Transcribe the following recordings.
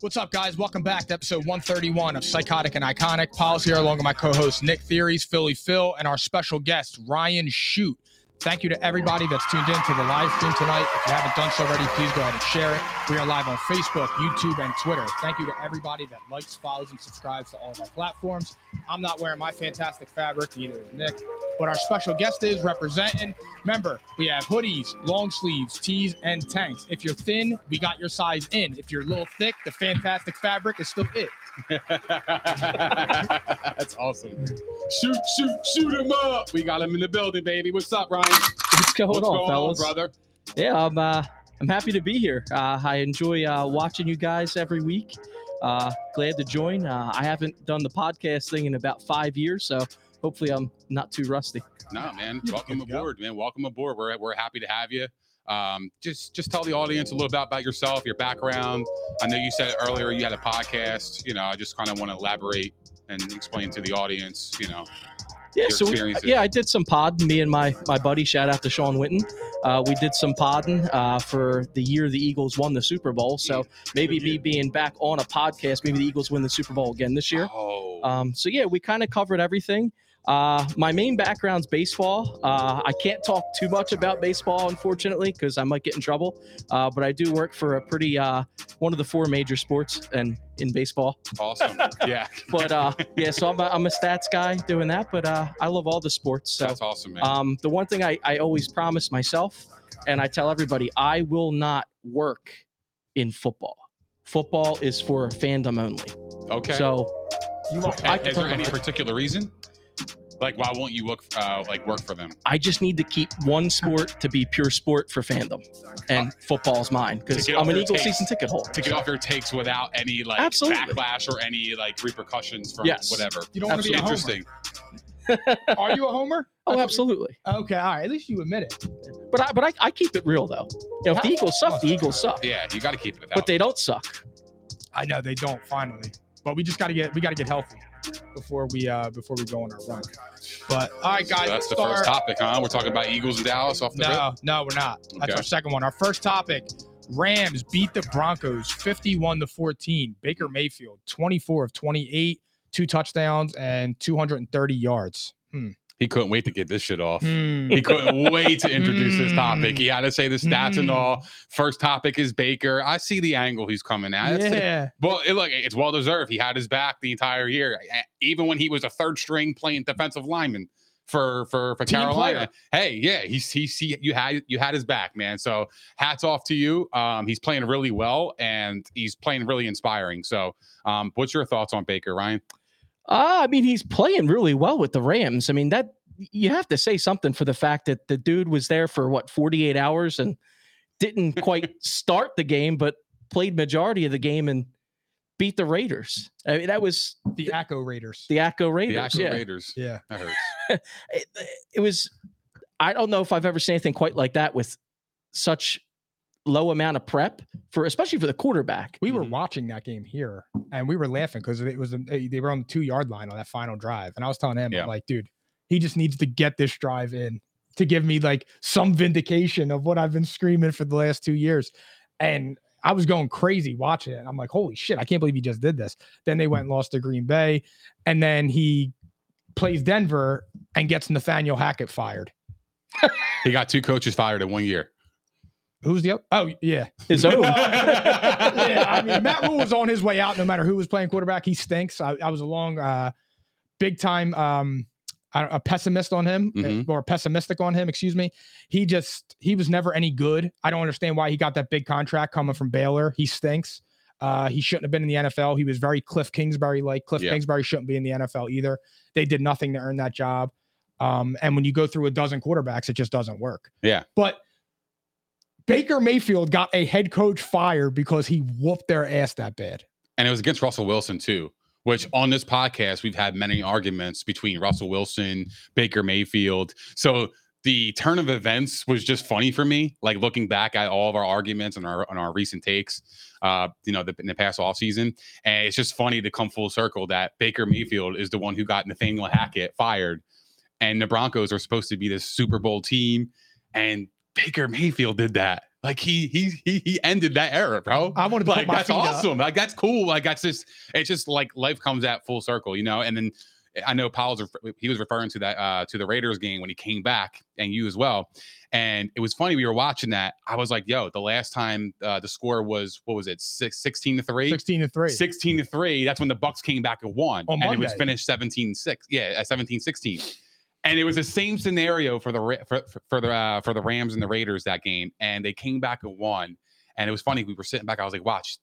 What's up, guys? Welcome back to episode 131 of Psychotic and Iconic. Paul's here along with my co-host Nick Theories, Philly Phil, and our special guest Ryan Shoot. Thank you to everybody that's tuned in to the live stream tonight. If you haven't done so already, please go ahead and share it. We are live on Facebook, YouTube, and Twitter. Thank you to everybody that likes, follows, and subscribes to all of our platforms. I'm not wearing my fantastic fabric, neither is Nick, but our special guest is representing. Remember, we have hoodies, long sleeves, tees, and tanks. If you're thin, we got your size in. If you're a little thick, the fantastic fabric is still it. That's awesome. Shoot, shoot, shoot him up. We got him in the building, baby. What's up, Ryan? What's going What's on, going fellas? on, brother? Yeah, I'm. Uh, I'm happy to be here. Uh, I enjoy uh, watching you guys every week. Uh, glad to join. Uh, I haven't done the podcast thing in about five years, so hopefully I'm not too rusty. No, man. Welcome good go. aboard, man. Welcome aboard. We're, we're happy to have you. Um, just just tell the audience a little bit about yourself, your background. I know you said earlier you had a podcast. You know, I just kind of want to elaborate and explain to the audience. You know, Yeah, so we, yeah, I did some pod. Me and my my buddy, shout out to Sean Winton. Uh, we did some podding uh, for the year the Eagles won the Super Bowl. So maybe me being back on a podcast, maybe the Eagles win the Super Bowl again this year. Oh, Um, so yeah, we kind of covered everything. Uh, my main background's baseball. Uh, I can't talk too much about baseball, unfortunately, because I might get in trouble. Uh, but I do work for a pretty uh, one of the four major sports and in baseball. awesome. yeah, But uh, yeah, so I'm a, I'm a stats guy doing that. But uh, I love all the sports. So that's awesome, man. um, the one thing I, I always promise myself, and I tell everybody, I will not work in football. Football is for fandom only. okay. So You want I is can there any particular reason? Like, why won't you look uh, like work for them? I just need to keep one sport to be pure sport for fandom, and football's mine because To get off I'm an your Eagle takes. season ticket holder. to get off your takes without any like Absolutely. backlash or any like repercussions from Yes. whatever. You don't want to be. Interesting. Are you a homer? Oh, absolutely. Okay, all right. At least you admit it. But I but I, I keep it real though. You know, if the Eagles suck, the Eagles suck. Yeah, you got to keep it. But they don't suck. I know they don't finally, but we just got to get we got to get healthy before we uh before we go on our run. But all right, guys, So that's the first topic, huh? We're talking about Eagles and Dallas off the No, rip. no, we're not. That's Okay. our second one. Our first topic: Rams beat the Broncos 51 to 14. Baker Mayfield 24 of 28, two touchdowns and 230 yards. Hmm. He couldn't wait to get this shit off. Hmm. He couldn't wait to introduce this topic. Mm. He had to say the stats and Mm. all. First topic is Baker. I see the angle he's coming at. It's- Yeah. Well, it, look, it's well deserved. He had his back the entire year, even when he was a third string playing defensive lineman for for for Team Carolina. Hey, yeah, he's he's he, you had you had his back, man. So hats off to you. Um, he's playing really well and he's playing really inspiring. So, um, what's your thoughts on Baker, Ryan? Uh, I mean, he's playing really well with the Rams. I mean, that you have to say something for the fact that the dude was there for what 48 hours and didn't quite start the game, but played majority of the game and beat the Raiders. I mean, that was The Acco Raiders. the Acco The Raiders. actual yeah. Raiders. Yeah. That hurts. It, it was. I don't know if I've ever seen anything quite like that with such low amount of prep for, especially for the quarterback. We were Mhm. watching that game here and we were laughing because it was they they were on the two yard line on that final drive. And I was telling him, Yeah. Like, dude, he just needs to get this drive in to give me like some vindication of what I've been screaming for the last two years. And I was going crazy watching it. I'm like, holy shit, I can't believe he just did this. Then they went and lost to Green Bay, and then he plays Denver and gets Nathaniel Hackett fired. He got two coaches fired in one year. Who's the other? Oh yeah, His own. yeah. I mean, Matt Rhule was on his way out. No matter who was playing quarterback, he stinks. I, I was a long, uh, big time, um, a pessimist on him uh, Mhm. or pessimistic on him. Excuse me. He just he was never any good. I don't understand why he got that big contract coming from Baylor. He stinks. Uh, he shouldn't have been in the NFL. He was very Cliff Kingsbury like. Cliff Yeah. Kingsbury shouldn't be in the NFL either. They did nothing to earn that job. Um, and when you go through a dozen quarterbacks, it just doesn't work. Yeah. But Baker Mayfield got a head coach fired because he whooped their ass that bad. and it was against Russell Wilson too. Which on this podcast we've had many arguments between Russell Wilson, Baker Mayfield. So the turn of events was just funny for me. Like looking back at all of our arguments and our on our recent takes, uh, you know, the, in the past off season, and it's just funny to come full circle that Baker Mayfield is the one who got Nathaniel Hackett fired, and the Broncos are supposed to be this Super Bowl team, and Baker Mayfield did that. Like he he he he ended that era, bro I want to like put my that's feet up. awesome. Like that's cool. Like that's just it's just like life comes at full circle, you know. And then I know Powell's he was referring to that uh to the Raiders game when he came back, and you as well. And it was funny we were watching that. I was like, yo, the last time uh, the score was what was it, six, 16 to three. 16 to 3. 16 to 3 that's when the bucks came back and won On and it was finished 17-6 yeah at 17-16 and it was the same scenario for the for, for- the uh, for the rams and the raiders that game and they came back and won. And it was funny we were sitting back i was like watch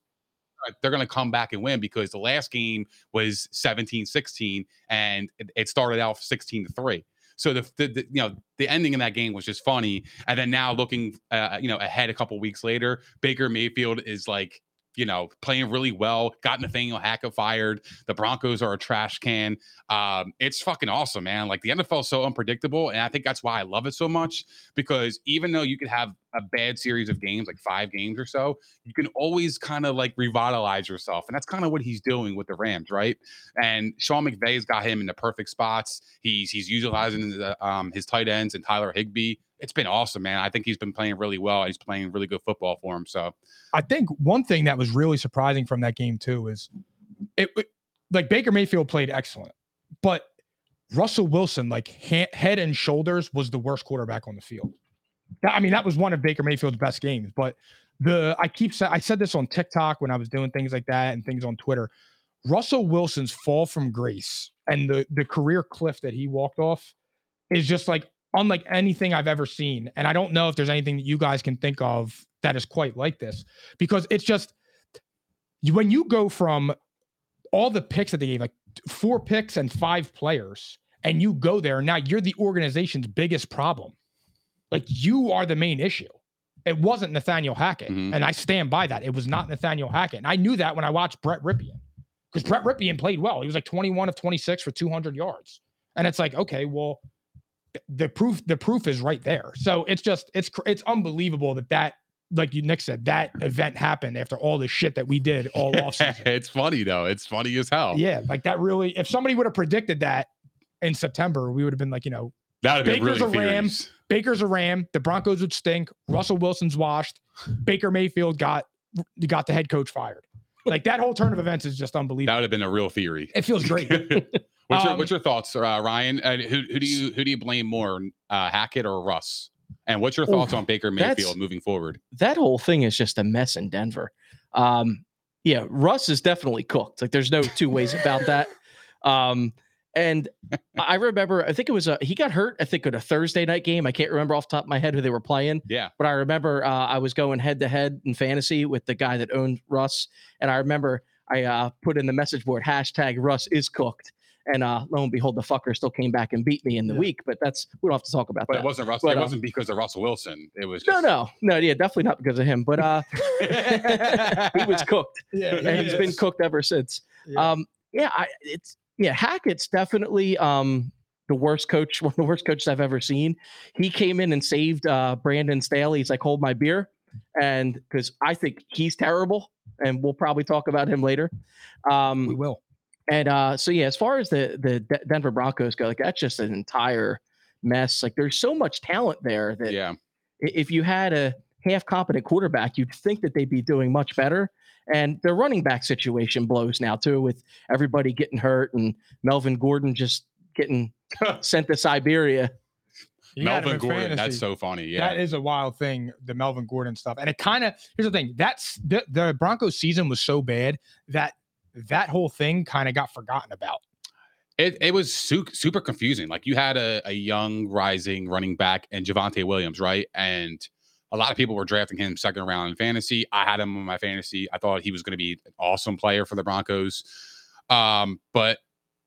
they're going to come back and win because the last game was 17-16 and it, it started out 16 to 3 so the, the, the you know the ending in that game was just funny. And then now looking uh, you know ahead a couple weeks later baker mayfield is like you know, playing really well. Got Nathaniel Hackett fired. The Broncos are a trash can. Um, it's fucking awesome, man. Like the NFL is so unpredictable, and I think that's why I love it so much. Because even though you could have a bad series of games, like five games or so, you can always kind of like revitalize yourself, and that's kind of what he's doing with the Rams, right? And Sean McVay's got him in the perfect spots. He's he's utilizing the, um, his tight ends and Tyler Higbee. It's been awesome, man. I think he's been playing really well. He's playing really good football for him. So I think one thing that was really surprising from that game too is it like Baker Mayfield played excellent, but Russell Wilson, like ha- head and shoulders, was the worst quarterback on the field. I mean, that was one of Baker Mayfield's best games. But the I keep I said this on TikTok when I was doing things like that and things on Twitter. Russell Wilson's fall from grace and the the career cliff that he walked off is just like unlike anything I've ever seen. And I don't know if there's anything that you guys can think of that is quite like this because it's just when you go from all the picks that they gave, like four picks and five players, and you go there, now you're the organization's biggest problem. Like you are the main issue. It wasn't Nathaniel Hackett. Mhm. And I stand by that. It was not Nathaniel Hackett. And I knew that when I watched Brett Rypien. Because Brett Rypien played well. He was like 21 of 26 for 200 yards. And it's like, okay, well, the proof the proof is right there. So it's just it's it's unbelievable that that like you Nick said that event happened after all the shit that we did all off season. it's funny though. It's funny as hell. Yeah, like that really. If somebody would have predicted that in September, we would have been like, you know, That would have been Baker's really a Ram. furious. Baker's a Ram. The Broncos would stink. Russell Wilson's washed. Baker Mayfield got got the head coach fired. Like that whole turn of events is just unbelievable. That would have been a real theory. It feels great. what's, your, Um, what's your thoughts, uh, Ryan? Uh, who, who do you who do you blame more, uh, Hackett or Russ? And what's your thoughts on Baker Mayfield moving forward? that whole thing is just a mess in Denver. Um, yeah, Russ is definitely cooked. Like there's no two ways about that. Um, and I remember, I think it was a he got hurt. I think at a Thursday night game. I can't remember off the top of my head who they were playing, Yeah, but I remember uh, I was going head to head in fantasy with the guy that owned Russ, and I remember I uh, put in the message board hashtag Russ is cooked. And uh, lo and behold, the fucker still came back and beat me in the Yeah. week. But that's we don't have to talk about but that. it wasn't Russ. But, it uh, wasn't because of Russell Wilson. It was no, just, no, no, yeah, definitely not because of him. But uh, he was cooked yeah, and he's been cooked ever since. Yeah. Um, yeah, I, it's yeah, Hackett's definitely um the worst coach, one of the worst coaches I've ever seen. He came in and saved uh Brandon Staley. He's like, hold my beer, and because I think he's terrible, and we'll probably talk about him later. we Um, will. And uh, so yeah, as far as the the De- Denver Broncos go, like that's just an entire mess. Like there's so much talent there that yeah. if you had a half competent quarterback, you'd think that they'd be doing much better. And their running back situation blows now too, with everybody getting hurt and Melvin Gordon just getting sent to Siberia. You Melvin in Gordon, that's so funny. Yeah. That is a wild thing, the Melvin Gordon stuff. And it kind of here's the thing. That's the, the Broncos season was so bad that that whole thing kind of got forgotten about. It, it was su- super confusing. Like you had a, a young rising running back and Javonte Williams, right? And a lot of people were drafting him second round in fantasy. I had him in my fantasy. I thought he was going to be an awesome player for the Broncos. Um, but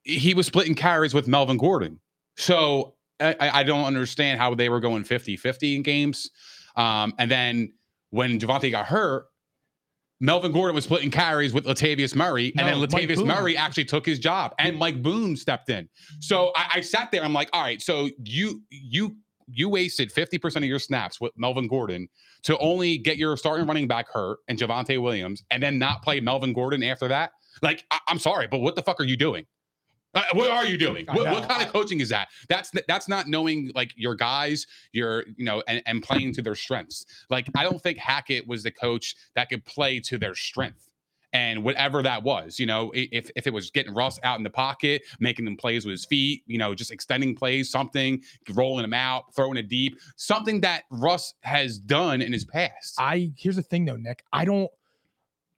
he was splitting carries with Melvin Gordon. So I, I don't understand how they were going 50 50 in games. Um, and then when Javonte got hurt, Melvin Gordon was splitting carries with Latavius Murray, and then Latavius Murray actually took his job, and Mike Boone stepped in. So I, I sat there. I'm like, all right, so you you you wasted 50% of your snaps with Melvin Gordon to only get your starting running back hurt and Javonte Williams, and then not play Melvin Gordon after that. Like, I, I'm sorry, but what the fuck are you doing? Uh, what are you doing? What, what kind of coaching is that? That's that's not knowing like your guys, your you know, and, and playing to their strengths. Like I don't think Hackett was the coach that could play to their strength. And whatever that was, you know, if, if it was getting Russ out in the pocket, making them plays with his feet, you know, just extending plays, something, rolling them out, throwing it deep, something that Russ has done in his past. I here's the thing though, Nick. I don't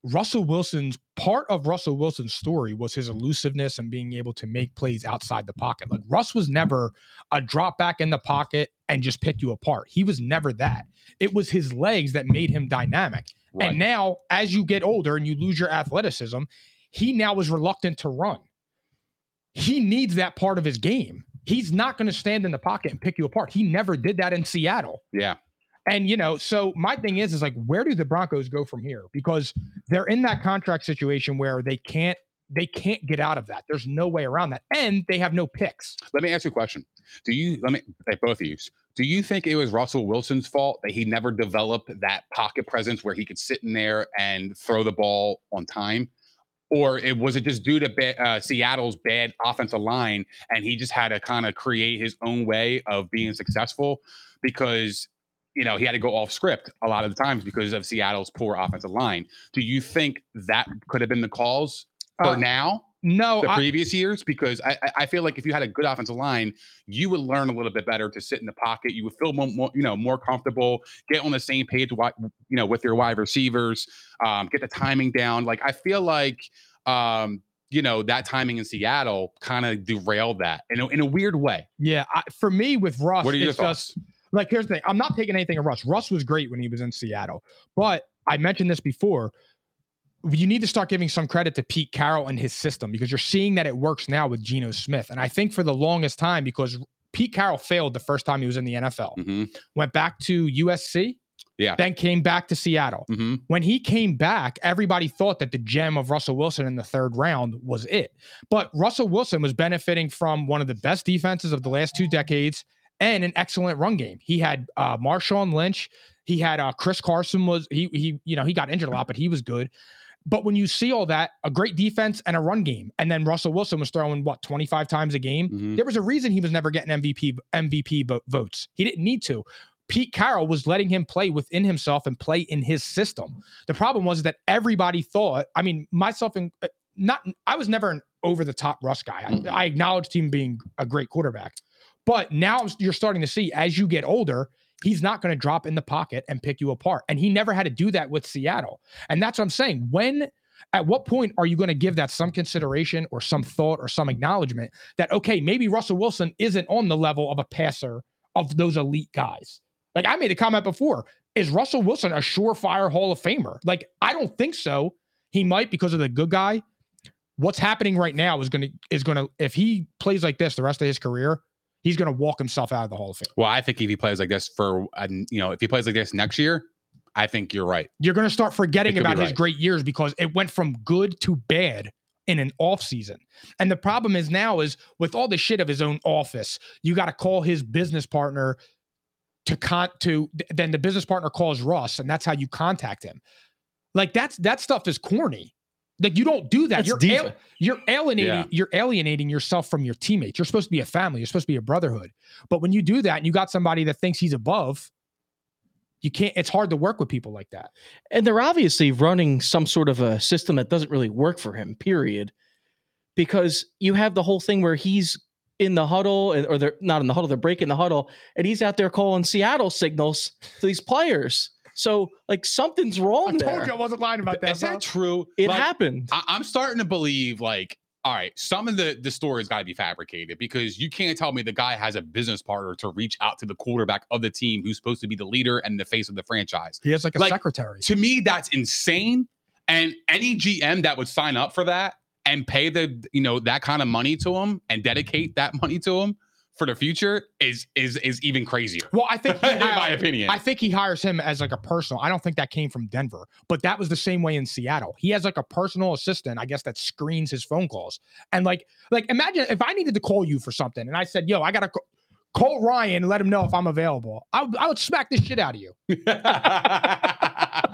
Russell Wilson's part of Russell Wilson's story was his elusiveness and being able to make plays outside the pocket. Like Russ was never a drop back in the pocket and just pick you apart. He was never that. It was his legs that made him dynamic. Right. And now, as you get older and you lose your athleticism, he now is reluctant to run. He needs that part of his game. He's not going to stand in the pocket and pick you apart. He never did that in Seattle. yeah. And you know, so my thing is, is like, where do the Broncos go from here? Because they're in that contract situation where they can't, they can't get out of that. There's no way around that, and they have no picks. Let me ask you a question. Do you let me like both of you? Do you think it was Russell Wilson's fault that he never developed that pocket presence where he could sit in there and throw the ball on time? Or it was it just due to ba- uh, Seattle's bad offensive line and he just had to kind of create his own way of being successful because you know he had to go off script a lot of the times because of Seattle's poor offensive line. Do you think that could have been the cause for Uh, now? No, the I, previous years because I, I- feel like if you had a good offensive line, you would learn a little bit better to sit in the pocket. You would feel more, more you know more comfortable, get on the same page, you know, with your wide receivers, um, get the timing down. Like I feel like um, you know that timing in Seattle kind of derailed that in a, in a weird way. yeah, I, for me with Ross, What are your it's thoughts? just like here's the thing. I'm not taking anything of Russ. Russ was great when he was in Seattle, but I mentioned this before. You need to start giving some credit to Pete Carroll and his system because you're seeing that it works now with Geno Smith. And I think for the longest time, because Pete Carroll failed the first time he was in the NFL, hmm went back to USC, Yeah. then came back to Seattle. hmm when he came back, everybody thought that the gem of Russell Wilson in the third round was it. But Russell Wilson was benefiting from one of the best defenses of the last two decades and an excellent run game. He had uh, Marshawn Lynch. He had uh, Chris Carson was he he you know he got injured a lot, but he was good. But when you see all that, a great defense and a run game, and then Russell Wilson was throwing what 25 times a game. Mhm. There was a reason he was never getting MVP MVP vo- votes. He didn't need to. Pete Carroll was letting him play within himself and play in his system. The problem was that everybody thought, I mean, myself and uh, not, I was never an over the top Russ guy. I, I acknowledged him being a great quarterback, but now you're starting to see as you get older, he's not going to drop in the pocket and pick you apart. And he never had to do that with Seattle. And that's what I'm saying. When, at what point are you going to give that some consideration or some thought or some acknowledgement that, okay, maybe Russell Wilson isn't on the level of a passer of those elite guys? Like I made a comment before. Is Russell Wilson a surefire Hall of Famer? Like, I don't think so. He might because of the good guy. What's happening right now is gonna is gonna if he plays like this the rest of his career, he's gonna walk himself out of the Hall of Fame. Well, I think if he plays like this for you know if he plays like this next year, I think you're right. You're gonna start forgetting about his right. great years because it went from good to bad in an off season. And the problem is now is with all the shit of his own office, you got to call his business partner to con to then the business partner calls Russ, and that's how you contact him. Like that's that stuff is corny. Like you don't do that. That's you're al- you're alienating Yeah. you're alienating yourself from your teammates. You're supposed to be a family. You're supposed to be a brotherhood. But when you do that and you got somebody that thinks he's above, you can't. It's hard to work with people like that. and they're obviously running some sort of a system that doesn't really work for him period because you have the whole thing where he's in the huddle or they're not in the huddle they're breaking the huddle and he's out there calling seattle signals to these players so like something's wrong I told there you I wasn't lying about that. Is bro. that true? it Like, happened I, I'm starting to believe like, all right, some of the the story's got to be fabricated because you can't tell me the guy has a business partner to reach out to the quarterback of the team who's supposed to be the leader and the face of the franchise. He has like a Like, secretary. To me, that's insane. And any GM that would sign up for that and pay the you know that kind of money to him and dedicate that money to him for the future is is is even crazier. Well, I think he in my opinion. I think he hires him as like a personal. I don't think that came from Denver, but that was the same way in Seattle. He has like a personal assistant, I guess, that screens his phone calls. And like, like imagine if I needed to call you for something, and I said, "Yo, I gotta call Ryan and let him know if I'm available." I, would- I would smack the shit out of you.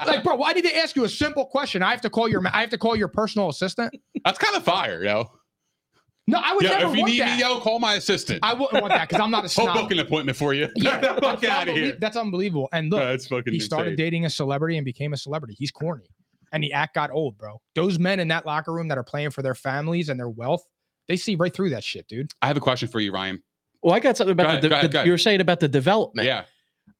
Like, bro, why did they ask you a simple question? I have to call your, I have to call your personal assistant. That's kind of fire, yo. No, I would Yo, never if you want need that. me, yo, call my assistant. I wouldn't want that because I'm not a I'll snob. book an appointment for you. Yeah, Get the fuck that's out of unbelie- here. That's unbelievable. And look, That's fucking he started dating a celebrity and became a celebrity. He's corny. And the act got old, bro. Those men in that locker room that are playing for their families and their wealth, they see right through that shit, dude. I have a question for you, Ryan. well i got something about ahead, the, go ahead, the- go ahead. you were saying about the development Yeah.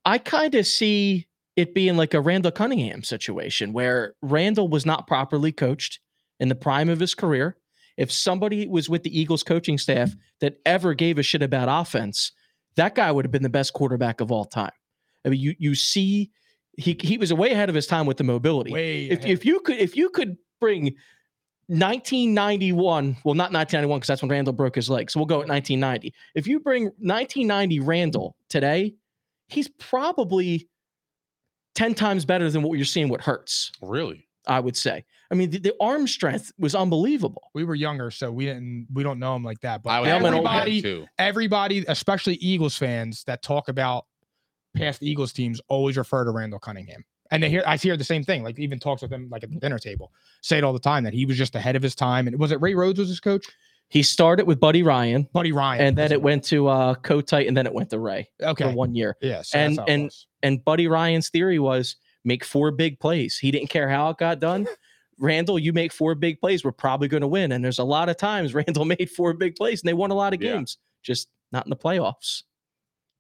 I kind of see it being like a Randall Cunningham situation where Randall was not properly coached in the prime of his career. If somebody was with the Eagles coaching staff that ever gave a shit about offense, that guy would have been the best quarterback of all time. I mean, you you see, he he was way ahead of his time with the mobility. Way if ahead. if you could if you could bring 1991, well, not 1991 because that's when Randall broke his leg. So we'll go at 1990. If you bring 1990 Randall today, he's probably 10 times better than what you're seeing with Hurts, Really? I would say. I mean, the, the arm strength was unbelievable. we were younger, so we didn't we don't know him like that. But I would Yeah, I'm an old everybody everybody, too. everybody, especially Eagles fans that talk about past Eagles teams, always refer to Randall Cunningham. And they hear I hear the same thing, like even talks with him like at the dinner table, say it all the time that he was just ahead of his time. And was it Ray Rhodes was his coach? He started with Buddy Ryan, Buddy Ryan. and then it went to uh, Kotite, and then it went to Ray okay. for one year. Yeah, so and- that's how it and- And Buddy Ryan's theory was make four big plays. He didn't care how it got done. Randall, you make four big plays, we're probably going to win. And there's a lot of times Randall made four big plays and they won a lot of Yeah. games, just not in the playoffs.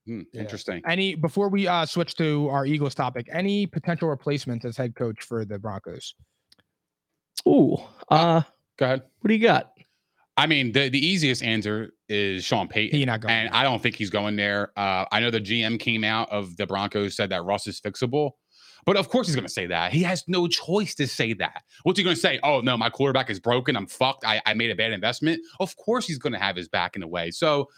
Hmm, Yeah. Interesting. Any before we uh switch to our Eagles topic, any potential replacements as head coach for the Broncos? Ooh, uh, Go ahead. what do you got? I mean, the, the easiest answer is Sean Payton. He not going. and I don't think he's going there. Uh, I know the GM came out of the Broncos said that Russ is fixable, but of course he's going to say that. He has no choice to say that. What's he going to say? Oh no, my quarterback is broken. I'm fucked. I, I made a bad investment. Of course he's going to have his back in a way. So,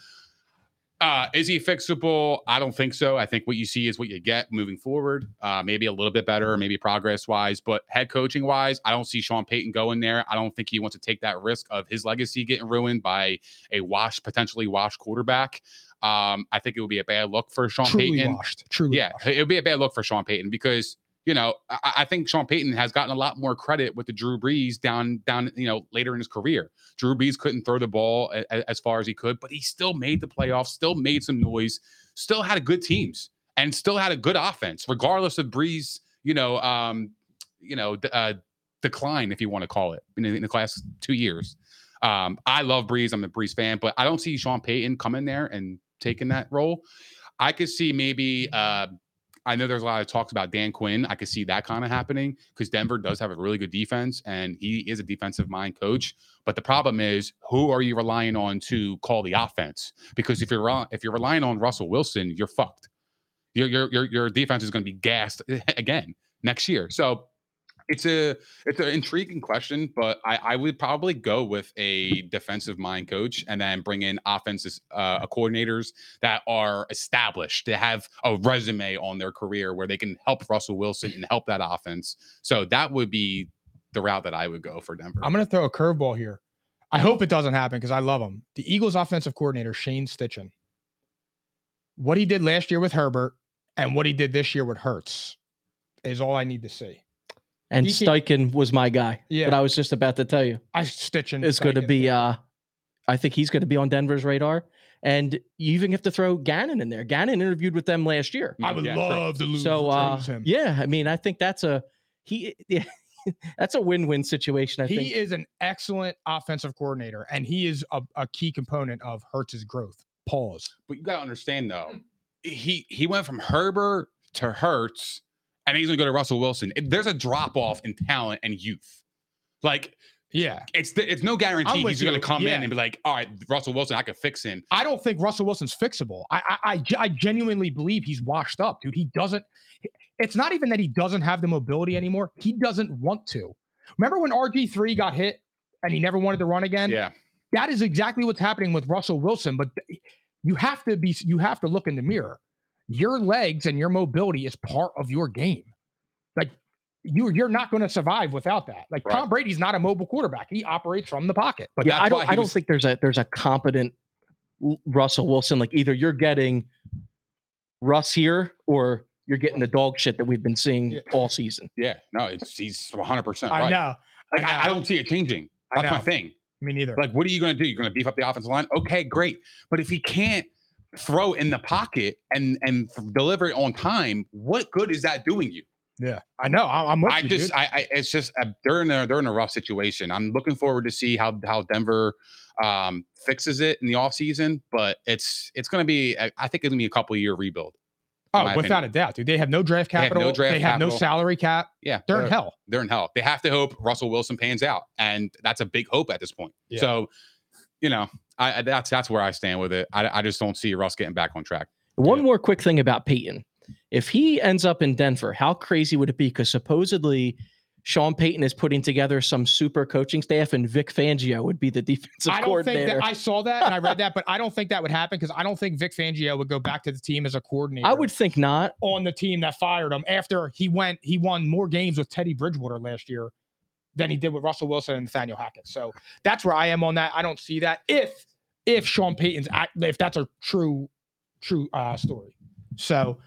uh, is he fixable? I don't think so. I think what you see is what you get moving forward. Uh, maybe a little bit better, maybe progress wise, but head coaching wise, I don't see Sean Payton going there. I don't think he wants to take that risk of his legacy getting ruined by a wash, potentially wash quarterback. Um, I think it would be a bad look for Sean truly Payton. washed. Truly. Yeah, washed. it would be a bad look for Sean Payton because you know I, I think Sean Payton has gotten a lot more credit with the Drew Brees down down you know later in his career. Drew Brees couldn't throw the ball a, as far as he could, but he still made the playoffs, still made some noise, still had a good teams, and still had a good offense, regardless of Brees. You know, um, you know, uh, decline if you want to call it in, in the last two years. Um, I love Brees. I'm a Brees fan, but I don't see Sean Payton coming there and taking that role. I could see maybe. Uh, I know there's a lot of talks about Dan Quinn. I could see that kind of happening because Denver does have a really good defense, and he is a defensive mind coach. But the problem is, who are you relying on to call the offense? Because if you're if you're relying on Russell Wilson, you're fucked. Your your your, your defense is going to be gassed again next year. So it's a it's an intriguing question, but I, I would probably go with a defensive mind coach and then bring in offenses uh, coordinators that are established to have a resume on their career where they can help Russell Wilson and help that offense. So that would be the route that I would go for Denver. I'm gonna throw a curveball here. I hope it doesn't happen because I love him. The Eagles offensive coordinator, Shane Steichen. What he did last year with Herbert and what he did this year with Hurts is all I need to see. And He can- Steichen was my guy. Yeah. But I was just about to tell you. I Steichen It's going to be uh I think he's going to be on Denver's radar. And you even have to throw Gannon in there. Gannon interviewed with them last year. I would Yeah, true. love to lose. So uh, him. yeah, I mean, I think that's a he. Yeah, that's a win-win situation. I think he think. is an excellent offensive coordinator, and he is a, a key component of Hurts's growth. Pause. But you gotta understand though, he he went from Herbert to Hurts, and he's gonna go to Russell Wilson. There's a drop off in talent and youth. Like Yeah, it's the, it's no guarantee he's gonna come yeah. in and be like, all right, Russell Wilson, I could fix him. I don't think Russell Wilson's fixable. I, I, I, genuinely believe he's washed up, dude. He doesn't. It's not even that he doesn't have the mobility anymore. He doesn't want to. Remember when RG three got hit and he never wanted to run again? Yeah, That is exactly what's happening with Russell Wilson. But you have to be. You have to look in the mirror. Your legs and your mobility is part of your game. Like you, you're not going to survive without that. Like Right. Tom Brady's not a mobile quarterback. He operates from the pocket. but yeah, that's I don't. why I don't was- think there's a there's a competent Russell Wilson. Like either you're getting Russ here or you're getting the dog shit that we've been seeing Yeah. all season. Yeah, no, it's, he's 100 percent I right. know. Like I, I know. don't see it changing. I That's my thing. Me neither. Like, what are you going to do? You're going to beef up the offensive line? Okay, great. But if he can't throw in the pocket and and deliver it on time, what good is that doing you? Yeah, I know. I'm I you, just. I, I, it's just uh, they're in a they're in a rough situation. I'm looking forward to see how how Denver um fixes it in the offseason, but it's it's going to be I think it's going to be a couple year rebuild. oh, without opinion. a doubt, dude. They have no draft have no capital. They, draft have no salary cap. Yeah, They're in hell. they're in hell. They have to hope Russell Wilson pans out, and that's a big hope at this point. Yeah. So, you know, I, I that's that's where I stand with it. I, I just don't see Russ getting back on track. One Yeah. more quick thing about Payton. If he ends up in Denver, how crazy would it be? Because supposedly Sean Payton is putting together some super coaching staff, and Vic Fangio would be the defensive I don't coordinator. think that I saw that and I read that, but I don't think that would happen because I don't think Vic Fangio would go back to the team as a coordinator. I would think not. on the team that fired him after he went. He won more games with Teddy Bridgewater last year than he did with Russell Wilson and Nathaniel Hackett. So that's where I am on that. I don't see that if if Sean Payton's act, if that's a true true uh, story. So,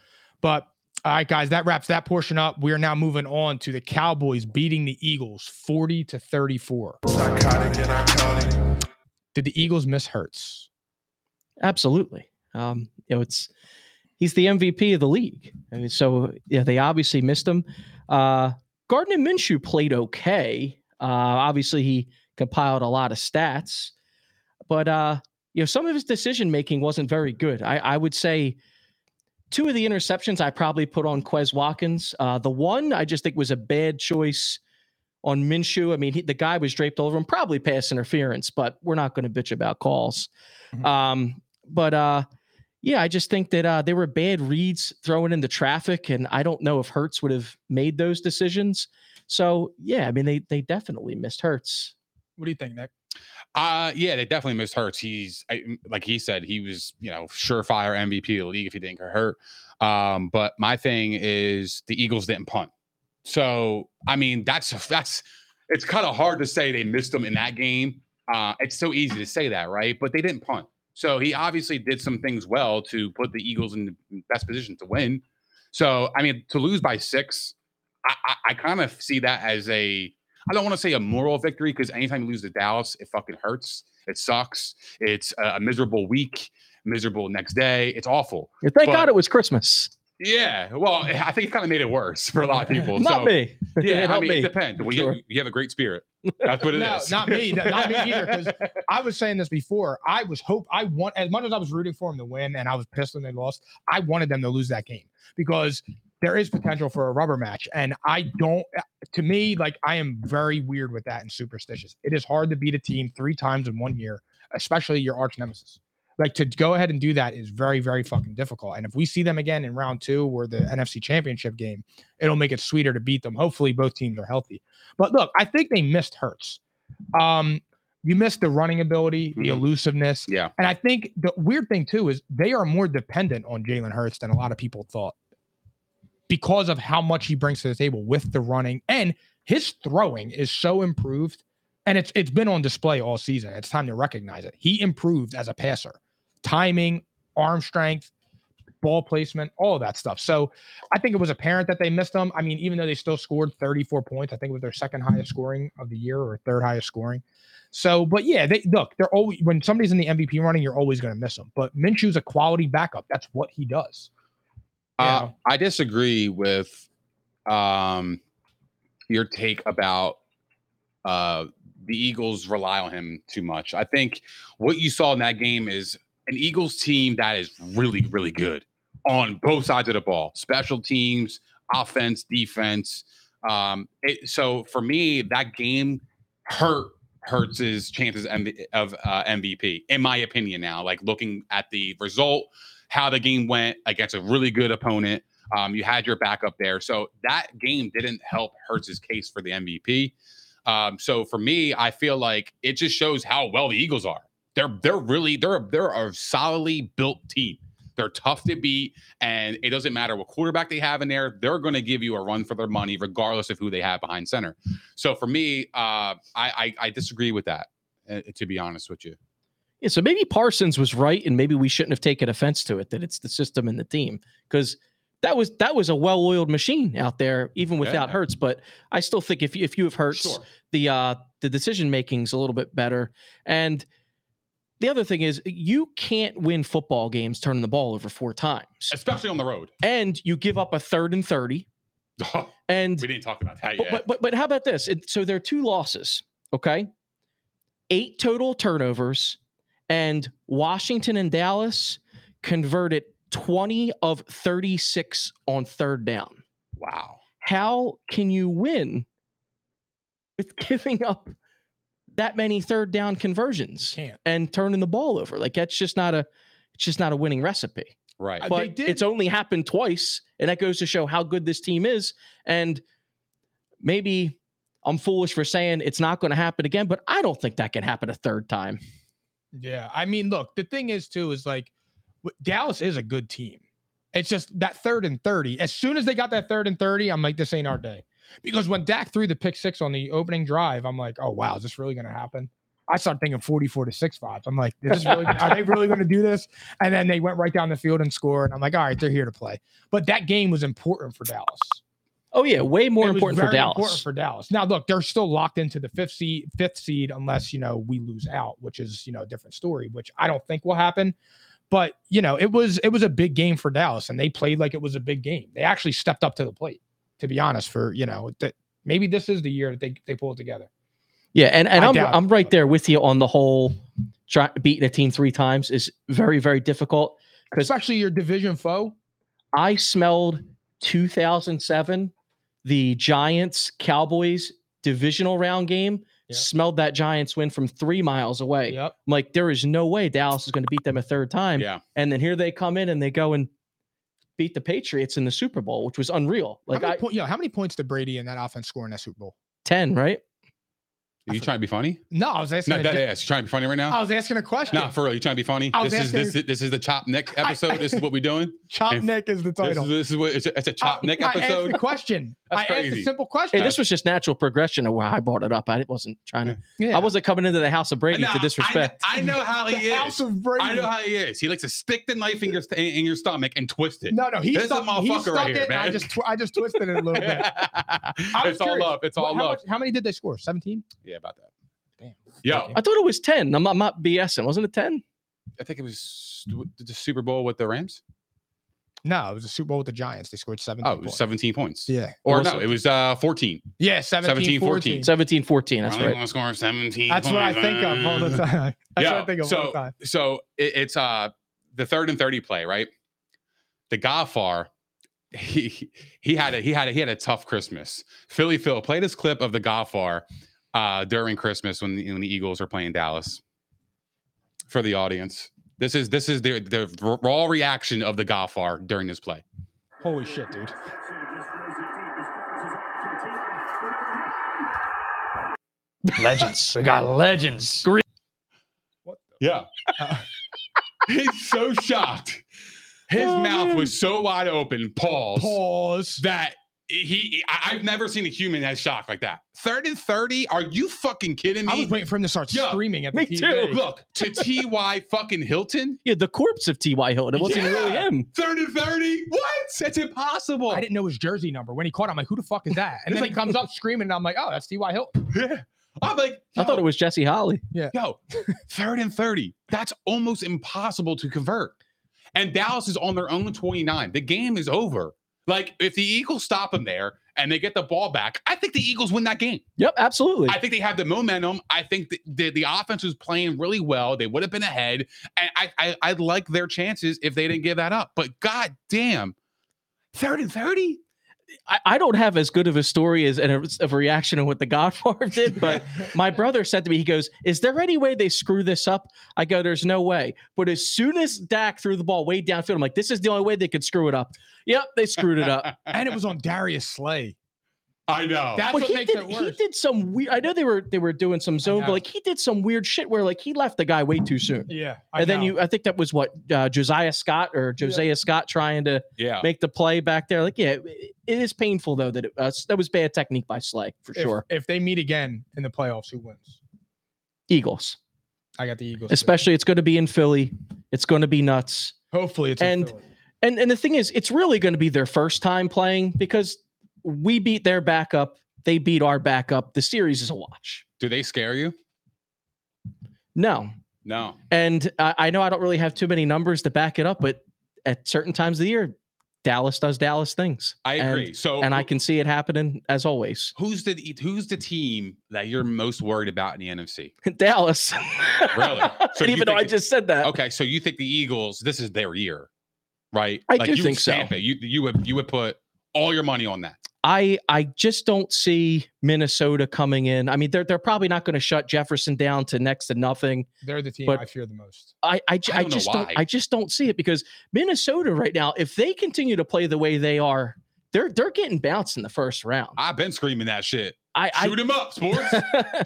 but all right, guys, that wraps that portion up. We are now moving on to the Cowboys beating the Eagles 40 to 34. Psychotic and iconic. Did the Eagles miss Hurts? Absolutely. Um, you know, it's he's the MVP of the league. I mean, so yeah, they obviously missed him. Uh, Gardner Minshew played okay. Uh, obviously, he compiled a lot of stats, but uh, you know, some of his decision making wasn't very good. I, I would say two of the interceptions I probably put on Quez Watkins. Uh, the one I just think was a bad choice on Minshew. I mean, he, the guy was draped over him, probably pass interference, but we're not going to bitch about calls. Mhm. Um, but uh, yeah, I just think that uh, there were bad reads thrown into traffic, and I don't know if Hurts would have made those decisions. So yeah, I mean, they they definitely missed Hurts. What do you think, Nick? Uh yeah, they definitely missed Hurts. He's I, m- like he said, he was you know surefire MVP of the league if he didn't get hurt. Um, but my thing is the Eagles didn't punt, so I mean that's that's it's kind of hard to say they missed them in that game. Uh, it's so easy to say that, right? But they didn't punt, so he obviously did some things well to put the Eagles in the best position to win. So I mean, to lose by six, I, I, I kind of see that as a I don't want to say a moral victory because anytime you lose to Dallas, it fucking hurts. It sucks. It's a, a miserable week, miserable next day. It's awful. Yeah, Thank But- God it was Christmas. Yeah. Well, I think it kind of made it worse for a lot of people. Not so, me. Yeah. I mean, me. it depends. Well, Sure. you, you have a great spirit. That's what it is. No, not me. Not- not me either, 'cause I was saying this before. I was hope I want as much as I was rooting for them to win, and I was pissed when they lost. I wanted them to lose that game because there is potential for a rubber match, and I don't. Eh, to me, like I am very weird with that and superstitious. It is hard to beat a team three times in one year, especially your arch nemesis. Like to go ahead and do that is very, very fucking difficult. And if we see them again in round two or the NFC Championship game, it'll make it sweeter to beat them. Hopefully, both teams are healthy. But look, I think they missed Hurts. Um, you missed the running ability, the Mhm. elusiveness, Yeah. and I think the weird thing too is they are more dependent on Jalen Hurts than a lot of people thought because of how much he brings to the table with the running and his throwing is so improved and it's it's been on display all season. It's time to recognize it. He improved as a passer. Timing, arm strength. ball placement, all of that stuff. So I think it was apparent that they missed them. I mean, even though they still scored 34 points, I think it was their second highest scoring of the year or third highest scoring. So, but yeah, they look, they're always when somebody's in the MVP running, you're always going to miss them. But Minshew's a quality backup. That's what he does. Uh. I disagree with um, your take about uh, the Eagles rely on him too much. I think what you saw in that game is an Eagles team that is really, really good on both sides of the ball, special teams, offense, defense. Um, it, so for me, that game hurt Hurts's chances of uh, MVP, in my opinion. Now, like looking at the result, how the game went against a really good opponent. Um, you had your backup there, so that game didn't help Hurts's case for the MVP. Um, so for me, I feel like it just shows how well the Eagles are. They're they're really they're they're a solidly built team. They're tough to beat, and it doesn't matter what quarterback they have in there. They're going to give you a run for their money, regardless of who they have behind center. So for me, uh, I, I I disagree with that. uh, to be honest with you, Yeah, so maybe Parsons was right, and maybe we shouldn't have taken offense to it that it's the system and the team because that was that was a well-oiled machine out there, even without Yeah. Hurts. But I still think if you, if you have Hurts, sure. the uh the decision making's a little bit better. And the other thing is you can't win football games turning the ball over four times, especially on the road. and you give up a third and thirty. And we didn't talk about that but, yet. but but but how about this? It, so there are two losses. Okay, eight total turnovers, and Washington and Dallas converted twenty of thirty six on third down. wow. How can you win with giving up that many third down conversions and turning the ball over? Like that's just not a it's just not a winning recipe Right. They but did- it's only happened twice, and that goes to show how good this team is. And maybe I'm foolish for saying it's not going to happen again, but I don't think that can happen a third time. Yeah, I mean, look, the thing is too is like Dallas is a good team. It's just that third and thirty. As soon as they got that third and thirty, I'm like, this ain't our day. Because when Dak threw the pick six on the opening drive, I'm like, oh wow, is this really gonna happen? I started thinking 44 to six five. I'm like, this is really are they really gonna do this? And then they went right down the field and scored. And I'm like, all right, they're here to play. But that game was important for Dallas. Oh yeah, way more It important for Dallas. Important for Dallas. Now, look, they're still locked into the fifth seed, fifth seed, unless you know we lose out, which is you know a different story, which I don't think will happen. But you know, it was it was a big game for Dallas, and they played like it was a big game. They actually stepped up to the plate, to be honest. For you know that maybe this is the year that they they pull it together. yeah, and and I I'm doubt I'm right there with you on the whole. Try, beating a team three times is very very difficult. Because Especially your division foe. I smelled 2007, the Giants Cowboys divisional round game. Yeah. Smelled that Giants win from three miles away. Yep. I'm like, there is no way Dallas is going to beat them a third time. Yeah. And then here they come in and they go and beat the Patriots in the Super Bowl, which was unreal. Like how many I, point, yeah, how many points did Brady and that offense score in that Super Bowl? 10, right? Are you trying to be funny? No, I was asking. No, a that di- is. You trying to be funny right now? I was asking a question. No, for real. You trying to be funny? I was This is this is this is the Chop neck episode. This is what we're doing. Chop if- Nick is the This title. is, this is what it's a, it's a Chop I- Nick I asked episode. the question. That's I asked crazy. a simple question. Hey, this was just natural progression of why I brought it up. I wasn't trying to, yeah. I wasn't coming into the house of Brady No, to disrespect. I, I know how the he House is. of Brady. I know how he is. He likes to stick the knife in your st- in your stomach and twist it. No, no, he This is a stuck, he motherfucker stuck right it. here, and I man. just, tw- I just twisted it a little bit. I was it's all curious, love. It's all how love. much- how many did they score? Seventeen. Yeah, about that. Damn. Yo, Okay. I thought it was 10. I'm not, I'm not BSing. Wasn't it 10? I think it was the Super Bowl with the Rams. No, it was a Super Bowl with the Giants. They scored seventeen. Oh, it was points. 17 points. Yeah. Or Also- no, it was uh 14. Yeah, 17, 17, 14. 17 14. That's Only right. gonna score 17. That's what I think of all the time. That's Yo, what I think of all so the time. so it, it's uh the third and 30 play, right? The Goffar, he he had a he had a he had a tough Christmas. Philly Phil played this clip of the Goffar uh during Christmas when the, when the Eagles are playing Dallas for the audience. This is this is the the raw reaction of the Goffar during this play. Holy shit, dude. Legends. We got legends. What? Yeah. He's so shocked. His Oh, mouth man. was so wide open, pause, Pause. that he, I, I've never seen a human as shocked like that. Third and thirty? Are you fucking kidding me? I was waiting for him to start Yo, screaming at the me TV. too. Look to Ty fucking Hilton. Yeah, the corpse of T.Y. Hilton. It wasn't really him. Third and thirty? What? That's impossible. I didn't know his jersey number. When he caught it, I'm like, who the fuck is that? And then he comes up screaming, and I'm like, oh, that's T.Y. Hilton. Yeah. I'm like, I thought it was Jesse Holly. Yeah. Yo, third and 30. That's almost impossible to convert. And Dallas is on their own 29. The game is over. Like, if the Eagles stop them there and they get the ball back, I think the Eagles win that game. Yep, absolutely. I think they have the momentum. I think the, the, the offense was playing really well. They would have been ahead. And I, I I like their chances if they didn't give that up. But god damn, third and 30? I, don't have as good of a story as and a, of a reaction of what the Godfather did, but my brother said to me, he goes, "Is there any way they screw this up?" I go, "There's no way." But as soon as Dak threw the ball way downfield, I'm like, "This is the only way they could screw it up." Yep, they screwed it up. and it was on Darius Slay. I know. That's But what he makes did, it he did some weird. I know they were they were doing some zone, but like he did some weird shit where like he left the guy way too soon. Yeah. and then you, I think that was what uh, Josiah Scott or Josiah Scott trying to yeah. make the play back there. Like, yeah, it, it is painful though that it, uh, that was bad technique by Slay for if, sure. If they meet again in the playoffs, who wins? Eagles, I got the Eagles. too. especially it's going to be in Philly. It's going to be nuts. Hopefully, it's in and- Philly. And and the thing is, it's really going to be their first time playing because we beat their backup. They beat our backup. The series is a watch. Do they scare you? No, No. and I, I know I don't really have too many numbers to back it up, but at certain times of the year, Dallas does Dallas things. I And- agree. so and I can see it happening as always. who's the who's the team that you're most worried about in the NFC? Dallas. Really? So even though I just said that. Okay, so you think the Eagles? This is their year, right? I like do you think so. It. You you would you would put all your money on that. I I just don't see Minnesota coming in. I mean, they're they're probably not going to shut Jefferson down to next to nothing. they're the team but- I fear the most. I I, I I don't know just don't. I just don't see it because Minnesota right now, if they continue to play the way they are, they're they're getting bounced in the first round. I've been screaming that shit. I Shoot him up, sports.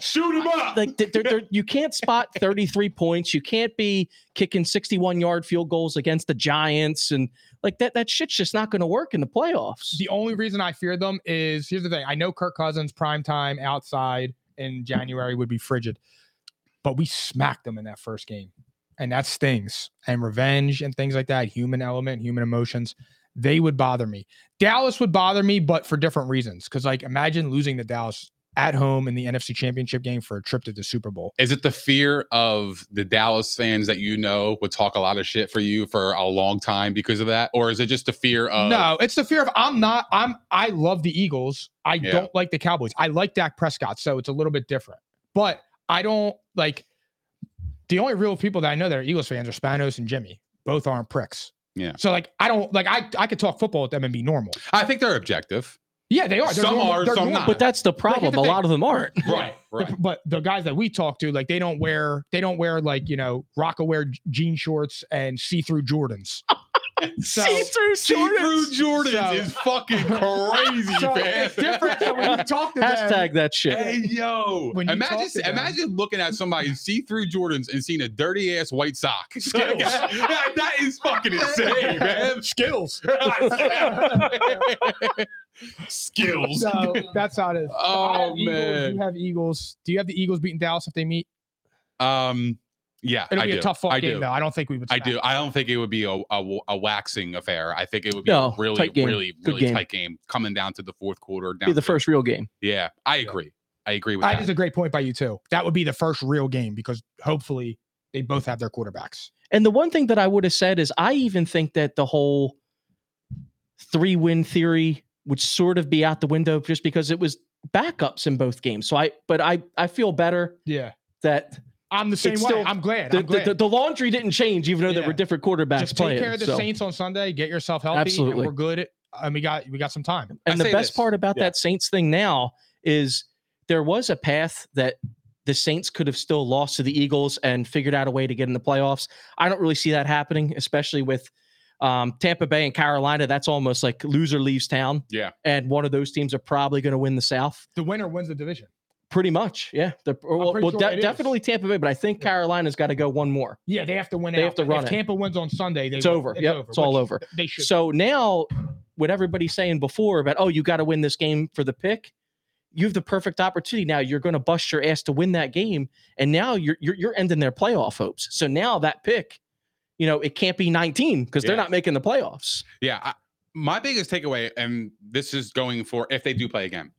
Shoot him up. like they're, they're, you can't spot 33 points. You can't be kicking 61 yard field goals against the Giants and like that. That shit's just not going to work in the playoffs. The only reason I fear them is here's the thing. I know Kirk Cousins prime time outside in January would be frigid, but we smacked them in that first game. And that stings. And revenge and things like that, human element, human emotions, they would bother me. Dallas would bother me, but for different reasons. Because like imagine losing to Dallas at home in the NFC championship game for a trip to the Super Bowl. Is it the fear of the Dallas fans that you know would talk a lot of shit for you for a long time because of that, or is it just the fear of no, it's the fear of I'm not. I'm. I love the Eagles. I Yeah. don't like the Cowboys. I like Dak Prescott, so it's a little bit different. But I don't like the only real people that I know that are Eagles fans are Spanos and Jimmy. Both aren't pricks. Yeah. So like I don't like I I could talk football with them and be normal. I think they're objective. Yeah, they are. They're Some normal- are, some normal. not. But that's the here's problem. the A thing. lot of them aren't. Right. The- Right. but the guys that we talk to, like they don't wear they don't wear like you know Rocawear jean shorts and see through Jordans. So- See-through See-through Jordans. Jordans So- is fucking crazy, So man. it's different. So when you talk to them, Hashtag that shit. Hey yo! When you imagine talk to them- imagine looking at somebody see-through Jordans and seeing a dirty ass white sock. Skills. that, that is fucking insane, man. skills. Skills. So that's how it is. I have Oh Eagles, man. You have Eagles. Do you have the Eagles beating Dallas if they meet? Um. Yeah, It'll I be do. a tough fought I game do. though. I don't think we would. I do. them. I don't think it would be a, a, a waxing affair. I think it would be No, a really, tight really, Good really game. tight game coming down to the fourth quarter. Down Be the to- first real game. Yeah, I agree. I agree with That that. is a great point by you too. That would be the first real game because hopefully they both have their quarterbacks. And the one thing that I would have said is I even think that the whole three win theory would sort of be out the window just because it was backups in both games. So I, but I, I feel better Yeah, that I'm the same way. still- I'm glad. the, I'm glad. the, the laundry didn't change, even though there were different quarterbacks Just take playing. care of the so- Saints on Sunday. Get yourself healthy. Absolutely. And we're good. And we got we got some time. I And the best this, part about yeah. that Saints thing now is there was a path that the Saints could have still lost to the Eagles and figured out a way to get in the playoffs. I don't really see that happening, especially with um, Tampa Bay and Carolina. That's almost like loser leaves town. Yeah. And one of those teams are probably going to win the South. The winner wins the division. Pretty much. Yeah. The, well, well, sure de- definitely Tampa Bay, but I think Yeah. Carolina's got to go one more. Yeah, they have to win. They out. have to run if it. Tampa wins on Sunday, they It's win. over. Yep, it's all over. They should. So now what everybody's saying before about oh you got to win this game for the pick. You have the perfect opportunity now. You're going to bust your ass to win that game, and now you're you're, you're ending their playoff hopes. So now that pick, you know, it can't be 19 because they're not making the playoffs. Yeah, I, my biggest takeaway, and this is going for if they do play again,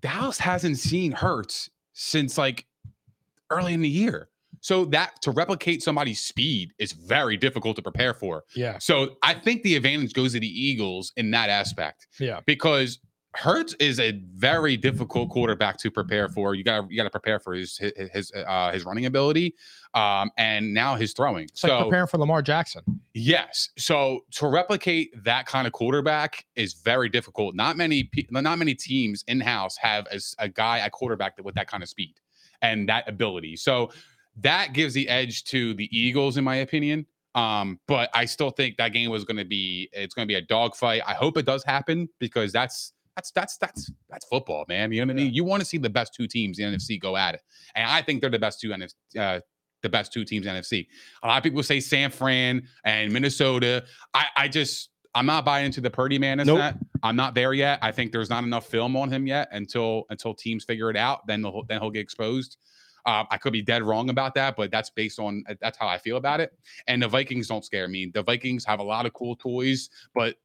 Dallas hasn't seen Hurts since like early in the year. So that to replicate somebody's speed is very difficult to prepare for. Yeah. So I think the advantage goes to the Eagles in that aspect Yeah. because Hurts is a very difficult quarterback to prepare for. You got to you got to prepare for his his his, uh, his running ability, um, and now his throwing. It's like preparing for Lamar Jackson. Yes. So to replicate that kind of quarterback is very difficult. Not many not many teams in house have as a guy at quarterback that with that kind of speed and that ability. So that gives the edge to the Eagles, in my opinion. Um, but I still think that game was going to be it's going to be a dogfight. I hope it does happen because that's that's that's that's that's football, man. You know what I mean? You want to see the best two teams in the NFC go at it, and I think they're the best two NFC. Uh, the best two teams in NFC. A lot of people say San Fran and Minnesota. I, I just I'm not buying into the Purdy man. Nope. That I'm not there yet. I think there's not enough film on him yet until until teams figure it out. Then they'll, then he'll get exposed. Um, I could be dead wrong about that, but that's based on uh, that's how I feel about it. And the Vikings don't scare me. The Vikings have a lot of cool toys, but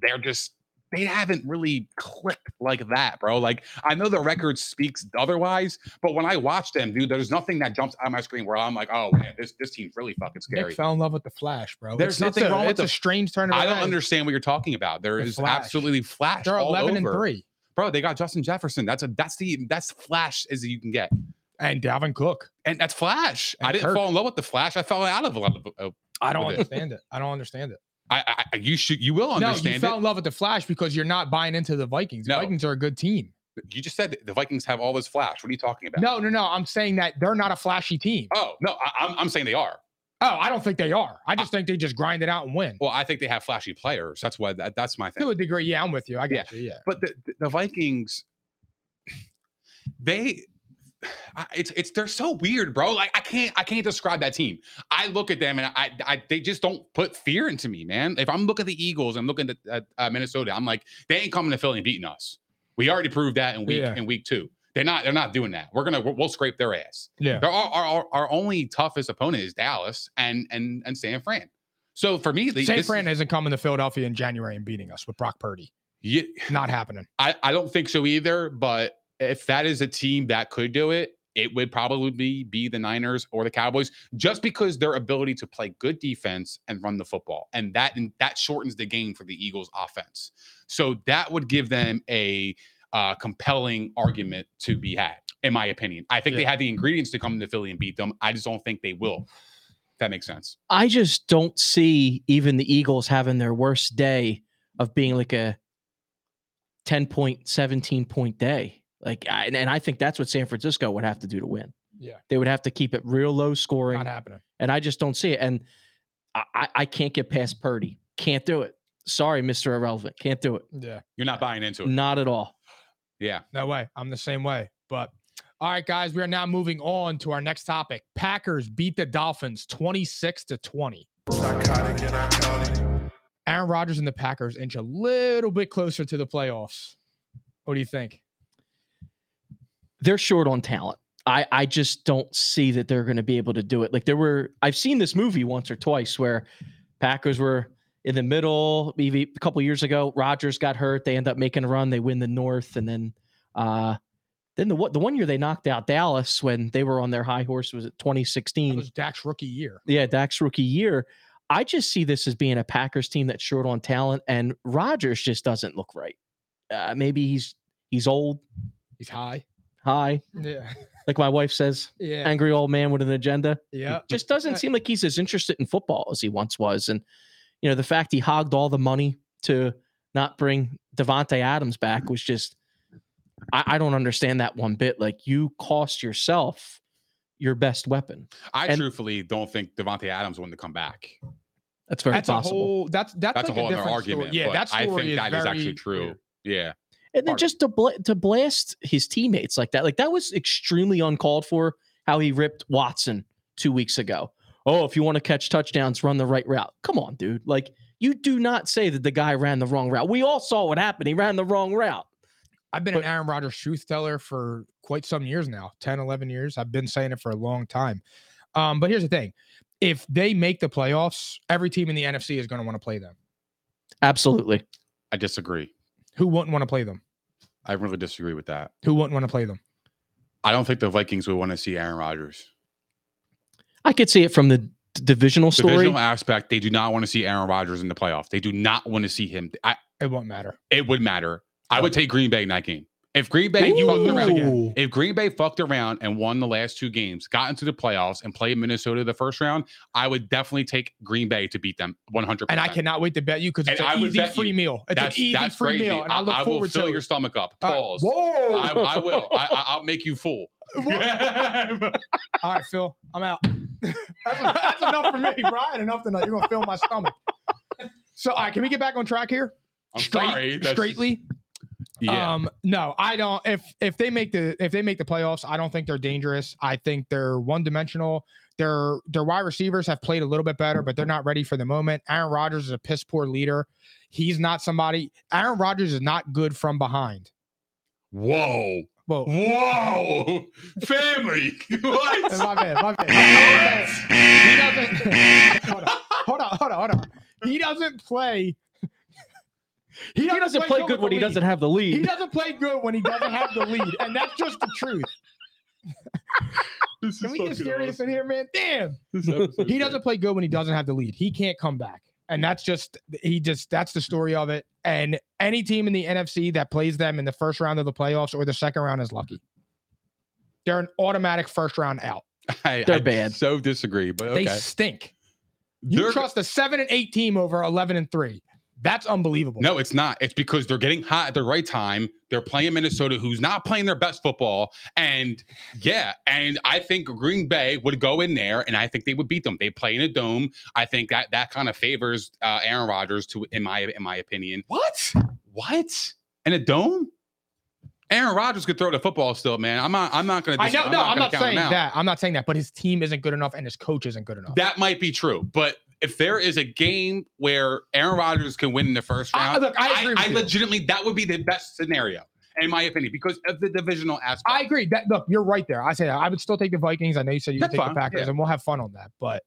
they're just they haven't really clicked like that, bro. Like I know the record speaks otherwise, but when I watch them, dude, there's nothing that jumps out of my screen where I'm like, oh man, this this team's really fucking scary. Nick fell in love with the Flash, bro. There's It's- it's nothing a- wrong with It's the- a strange turn of I don't understand what you're talking about. There The is Flash. absolutely flash. They're all 11 and three, bro. They got Justin Jefferson. That's a that's the that's flash as you can get, and Dalvin Cook. and that's flash. I didn't Kirk. fall in love with the flash. I fell out of love. Uh, I don't understand it. I don't understand it. I, I you should you will understand. No, you fell it. in love with the Flash because you're not buying into the Vikings. The No. Vikings are a good team. You just said the Vikings have all this flash. What are you talking about? No, no, no. I'm saying that they're not a flashy team. Oh no, I, I'm I'm saying they are. Oh, I don't think they are. I just think they just grind it out and win. Well, I think they have flashy players. That's why that, that's my thing. To a degree, yeah, I'm with you. I get you. Yeah. But the, the- Vikings, they, I- it's it's they're so weird, bro. Like I can't I can't describe that team. I look at them and I, I they just don't put fear into me, man. If I'm looking at the Eagles, I'm looking at, at uh, Minnesota. I'm like, they ain't coming to Philly and beating us. We already proved that in week Yeah. in week two. They're not they're not doing that. We're gonna we'll, we'll scrape their ass. Yeah. Our, our, our, our only toughest opponent is Dallas and and and San Fran. So for me, the, San this- Fran isn't coming to Philadelphia in January and beating us with Brock Purdy. yeah, Not happening. I, I don't think so either. But if that is a team that could do it, it would probably be, be the Niners or the Cowboys, just because their ability to play good defense and run the football, and that and that shortens the game for the Eagles' offense. So that would give them a uh, compelling argument to be had, in my opinion. I think they Yeah. have the ingredients to come to Philly and beat them. I just don't think they will. If that makes sense. I just don't see even the Eagles having their worst day of being like a 10 point, 17 point day. Like, I, and I think that's what San Francisco would have to do to win. Yeah. They would have to keep it real low scoring. Not happening. and I just don't see it. And I, I, I can't get past Purdy. Can't do it. Sorry, Mr. Irrelevant. Can't do it. Yeah. You're not buying into it. Not at all. Yeah. No way. I'm the same way. But all right, guys, we are now moving on to our next topic. Packers beat the Dolphins 26 to 20. Psychotic and iconic. Aaron Rodgers and the Packers inch a little bit closer to the playoffs. What do you think? They're short on talent. I, I just don't see that they're going to be able to do it. Like there were, I've seen this movie once or twice where Packers were in the middle. Maybe a couple years ago, Rodgers got hurt. They end up making a run. They win the North, and then, uh, then the what the one year they knocked out Dallas when they were on their high horse was it That 2016. was Dak's rookie year. yeah, Dak's rookie year. I just see this as being a Packers team that's short on talent, and Rodgers just doesn't look right. Uh, maybe he's he's old, He's high. High, Yeah. like my wife says, Yeah. angry old man with an agenda. Yeah. Just doesn't seem like he's as interested in football as he once was, and you know the fact he hogged all the money to not bring Davante Adams back was just. I, I don't understand that one bit. Like you cost yourself your best weapon. I And- truthfully don't think Davante Adams wanted to come back. That's very That's a possible. whole that's that's, That's like a whole other different argument. Story. Yeah, but that story I think is actually true. weird. Yeah. And then just to bla- to blast his teammates like that, like that was extremely uncalled for. How he ripped Watson two weeks ago. Oh, if you want to catch touchdowns, run the right route. Come on, dude. Like You do not say that the guy ran the wrong route. We all saw what happened. He ran the wrong route. I've been an Aaron Rodgers truth teller for quite some years now 10, 11 years. I've been saying it for a long time. Um, but here's the thing if they make the playoffs, every team in the NFC is going to want to play them. Absolutely. I disagree. Who wouldn't want to play them? I really disagree with that. Who wouldn't want to play them? I don't think the Vikings would want to see Aaron Rodgers. I could see it from the d- divisional story. Divisional aspect, they do not want to see Aaron Rodgers in the playoff. They do not want to see him. I, It won't matter. it would matter. I would um, take Green Bay in that game. If Green Bay you fucked around if Green Bay fucked around and won the last two games, got into the playoffs, and played Minnesota the first round, I would definitely take Green Bay to beat them 100. And I cannot wait to bet you because it's And I an would easy free you. meal. It's That's an easy free crazy. meal. And I, look I will forward fill to your stomach up. Right. Pause. Whoa. I, I will. I, I- I'll make you full. All right, Phil, I'm out. that's, that's enough for me, Brian. Enough tonight. You're gonna fill my stomach. So, all right, can we get back on track here? I'm Straight, sorry. that's- straightly. Yeah. Um, no, I don't. If if they make the if they make the playoffs, I don't think they're dangerous. I think they're one dimensional. Their their wide receivers have played a little bit better, but they're not ready for the moment. Aaron Rodgers is a piss poor leader. He's not somebody. Aaron Rodgers is not good from behind. Whoa. Whoa. Whoa. Family. what? My bad, my bad. He doesn't. Hold on, hold on, hold on, hold on. He doesn't play. He doesn't play good when he doesn't have the lead. He doesn't play good when he doesn't have the lead, and that's just the truth. This Can we get serious awesome. in here, man? Damn. He doesn't play good when he doesn't have the lead. He can't come back. And that's just he just that's the story of it. And any team in the NFC that plays them in the first round of the playoffs or the second round is lucky. They're an automatic first round out. I, They're I bad. So disagree, but okay. They stink. You They're- trust a seven and eight team over eleven and three. That's unbelievable. No, it's not. It's because they're getting hot at the right time. They're playing Minnesota, who's not playing their best football. And yeah, and I think Green Bay would go in there, and I think they would beat them. They play in a dome. I think that that kind of favors uh, Aaron Rodgers to, in my in my opinion. What? What in a dome? Aaron Rodgers could throw the football still, man. I'm not. I'm not going to. I know. No, I'm gonna not count him saying that. I'm not saying that. But his team isn't good enough, and his coach isn't good enough. That might be true, but if there is a game where Aaron Rodgers can win in the first I- round, look, I agree with I you. legitimately that would be the best scenario in my opinion because of the divisional aspect. I agree. That look, you're right there. I say that. I would still take the Vikings. I know you said you would take fine, the Packers, yeah. and we'll have fun on that. But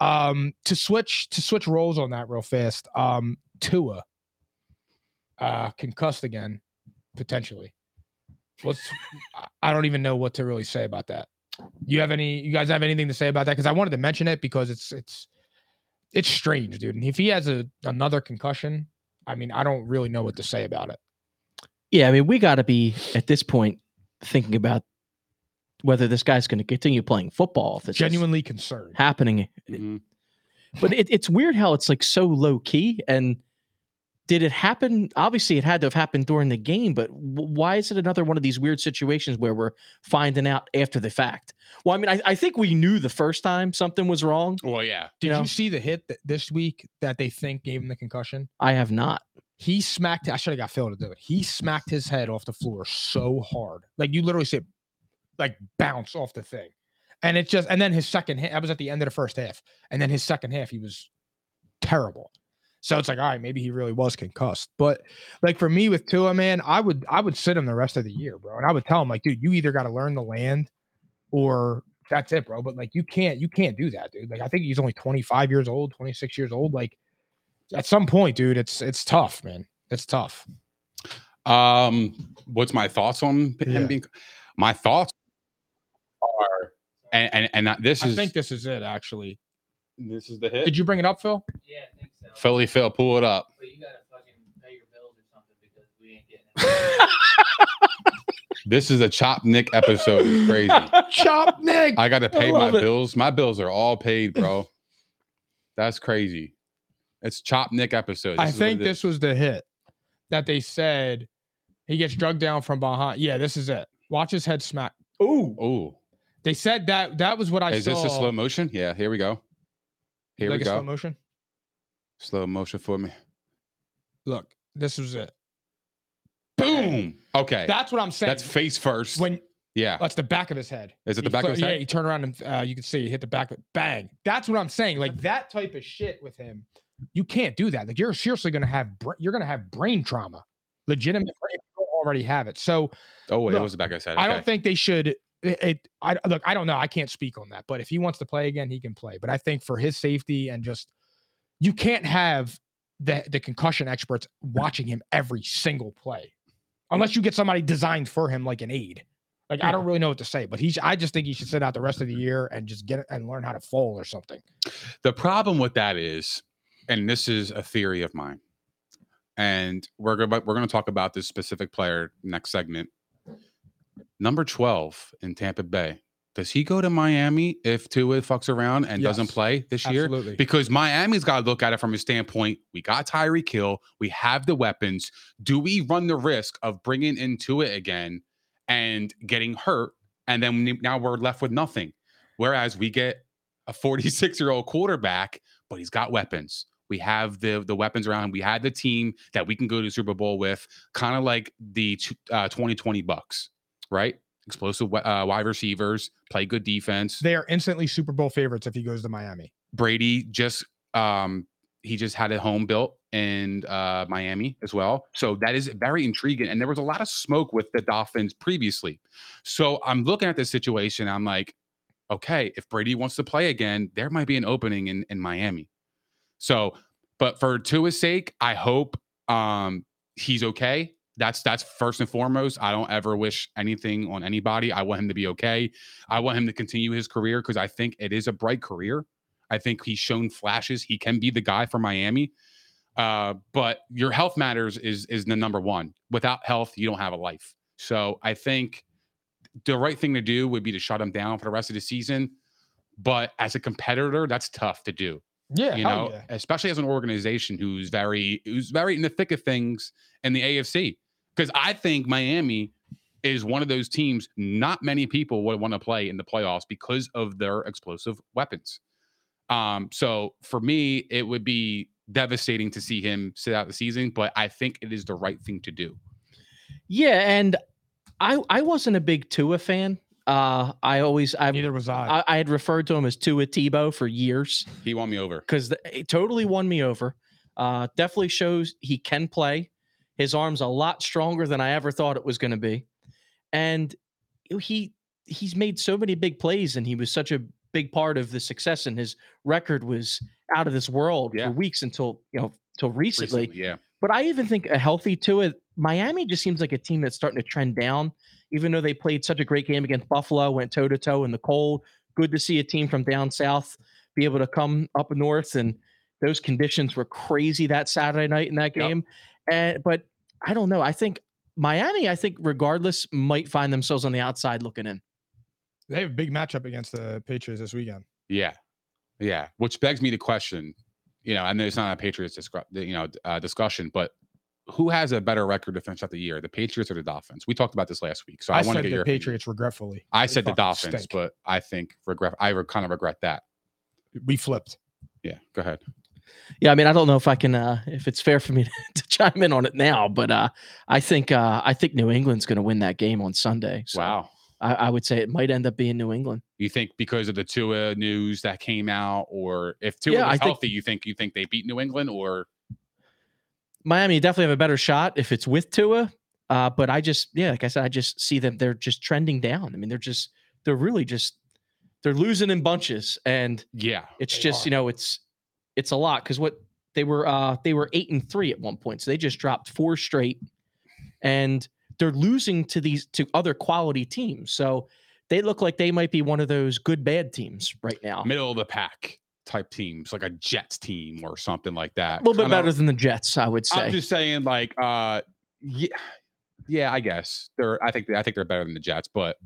um, to switch to switch roles on that real fast. Um, Tua, uh, concussed again, potentially. What's I- I don't even know what to really say about that. You have any? You guys have anything to say about that? Because I wanted to mention it because it's it's it's strange, dude. And if he has a another concussion, I mean, I don't really know what to say about it. Yeah, I mean, we got to be at this point thinking about whether this guy's going to continue playing football. If it's Genuinely concerned. happening, Mhm. but it, it's weird how it's like so low key. And did it happen? Obviously, it had to have happened during the game. But why is it another one of these weird situations where we're finding out after the fact? Well, I mean, I, I think we knew the first time something was wrong. Well, yeah. Did you know? you see the hit that this week that they think gave him the concussion? I have not. He smacked. I should have got Phil to do it. He smacked his head off the floor so hard, like you literally see it, like bounce off the thing, and it just. And then his second hit. I was at the end of the first half, and then his second half, he was terrible. So it's like, all right, maybe he really was concussed. But like for me with Tua, man, I would I would sit him the rest of the year, bro. And I would tell him, like, dude, you either got to learn the land or that's it, bro. But like you can't you can't do that, dude. Like I think he's only 25 years old, 26 years old. Like at some point, dude, it's it's tough, man. It's tough. Um, what's my thoughts on him Yeah. being? My thoughts are, and and, and this I is I think this is it, actually. This is the hit. Did you bring it up, Phil? Yeah, I think so. Philly Phil, pull it up. But you gotta fucking pay your bills or something because we ain't getting it. This is a Chop Nick episode. It's crazy. Chop Nick. I got to pay my it. bills. My bills are all paid, bro. That's crazy. It's Chop Nick episode. I This is what think this was the hit that they said he gets drugged down from behind. Yeah, this is it. Watch his head smack. Ooh. Oh, They said that that was what I is saw. this a slow motion? Yeah, here we go. Here like we a slow go. motion. Slow motion for me. Look, this was it. Boom. Okay. That's what I'm saying. That's face first. when yeah. that's the back of his head. Is it He the back of flipped- his Yeah, head? he turned around and uh, you can see he hit the back of it. Bang. That's what I'm saying. Like that type of shit with him. you can't do that. Like you're seriously going to have br- you're to have brain trauma, legitimate. brain- you already have it. So Oh, it Look, was the back I said. I don't think they should. It, it I look. I don't know. I can't speak on that. But if he wants to play again, he can play. But I think for his safety and just you can't have the the concussion experts watching him every single play, unless you get somebody designed for him like an aide. Like I don't really know what to say, but he's. I just think he should sit out the rest of the year and just get it and learn how to fall or something. The problem with that is, and this is a theory of mine, and we're gonna we're going to talk about this specific player next segment. Number twelve in Tampa Bay. Does he go to Miami if Tua fucks around and doesn't play this year? Absolutely. Because Miami's got to look at it from a standpoint. We got Tyreek Hill. We have the weapons. Do we run the risk of bringing into it again and getting hurt? And then now we're left with nothing. Whereas we get a 46 year old quarterback, but he's got weapons. We have the the weapons around. him. We had the team that we can go to the Super Bowl with, kind of like the uh, 2020 Bucks, right? Explosive uh, wide receivers, play good defense. they are instantly Super Bowl favorites if he goes to Miami. Brady just um he just had a home built in uh Miami as well. So that is very intriguing. And there was a lot of smoke with the Dolphins previously. So I'm looking at this situation. I'm like, okay, if Brady wants to play again, there might be an opening in, in Miami. So, but for Tua's sake, I hope um he's okay. That's that's first and foremost. I don't ever wish anything on anybody. I want him to be okay. I want him to continue his career because I think it is a bright career. I think he's shown flashes. He can be the guy for Miami. Uh, but your health matters is is the number one. Without health, you don't have a life. So I think the right thing to do would be to shut him down for the rest of the season. But as a competitor, that's tough to do Yeah, you know, yeah. especially as an organization who's very who's very in the thick of things in the AFC. Because I think Miami is one of those teams not many people would want to play in the playoffs because of their explosive weapons. Um, so for me, it would be devastating to see him sit out the season, but I think it is the right thing to do. Yeah, and I I wasn't a big Tua fan. Uh, I always I Neither was I. I, I had referred to him as Tua Tebow for years He won me over. because it totally won me over. Uh, definitely shows he can play. His arm's a lot stronger than I ever thought it was going to be, and he he's made so many big plays, and he was such a big part of the success. And his record was out of this world Yeah. for weeks until you know until recently. Recently, yeah. But I even think a healthy Tua, Miami just seems like a team that's starting to trend down, even though they played such a great game against Buffalo, went toe to toe in the cold. Good to see a team from down south be able to come up north, and those conditions were crazy that Saturday night in that Yep. game. And but I don't know. I think Miami, I think regardless, might find themselves on the outside looking in. They have a big matchup against the Patriots this weekend. Yeah, yeah. Which begs me to question, you know, I know it's not a Patriots discu- you know uh, discussion, but who has a better record to finish out the year, the Patriots or the Dolphins? We talked about this last week, so I, I, want to said get the your opinion. Patriots regretfully. I They said the Dolphins, stink. but I think regret. I re- kind of regret that. we flipped. Yeah, go ahead. Yeah, I mean, I don't know if I can, uh, if it's fair for me to chime in on it now, but uh, I think uh, I think New England's going to win that game on Sunday. So Wow. I, I would say it might end up being New England. You think because of the Tua news that came out, or if Tua Yeah, I was think- healthy, you think you think they beat New England, or Miami definitely have a better shot if it's with Tua. Uh, but I just, yeah, like I said, I just see them. They're just trending down. I mean, they're just, they're really just, they're losing in bunches, and yeah, it's just, are. you know, it's, it's a lot because what they were, uh, they were eight and three at one point, so they just dropped four straight, and they're losing to these to other quality teams. So they look like they might be one of those good bad teams right now. middle of the pack type teams, like a Jets team or something like that. A little bit better than the Jets, I would say. I'm just saying, like, uh, yeah, yeah, I guess they're. I think I think they're better than the Jets, but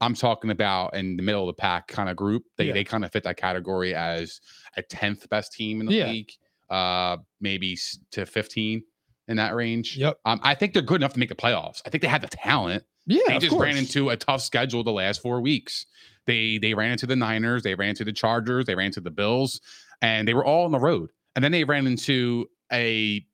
I'm talking about in the middle of the pack kind of group. They Yeah. they kind of fit that category as a tenth best team in the Yeah. league, uh, maybe to 15 in that range. Yep. Um, I think they're good enough to make the playoffs. I think they have the talent. Yeah, they just ran into a tough schedule the last four weeks. They they ran into the Niners, they ran into the Chargers, they ran into the Bills, and they were all on the road. And then they ran into a,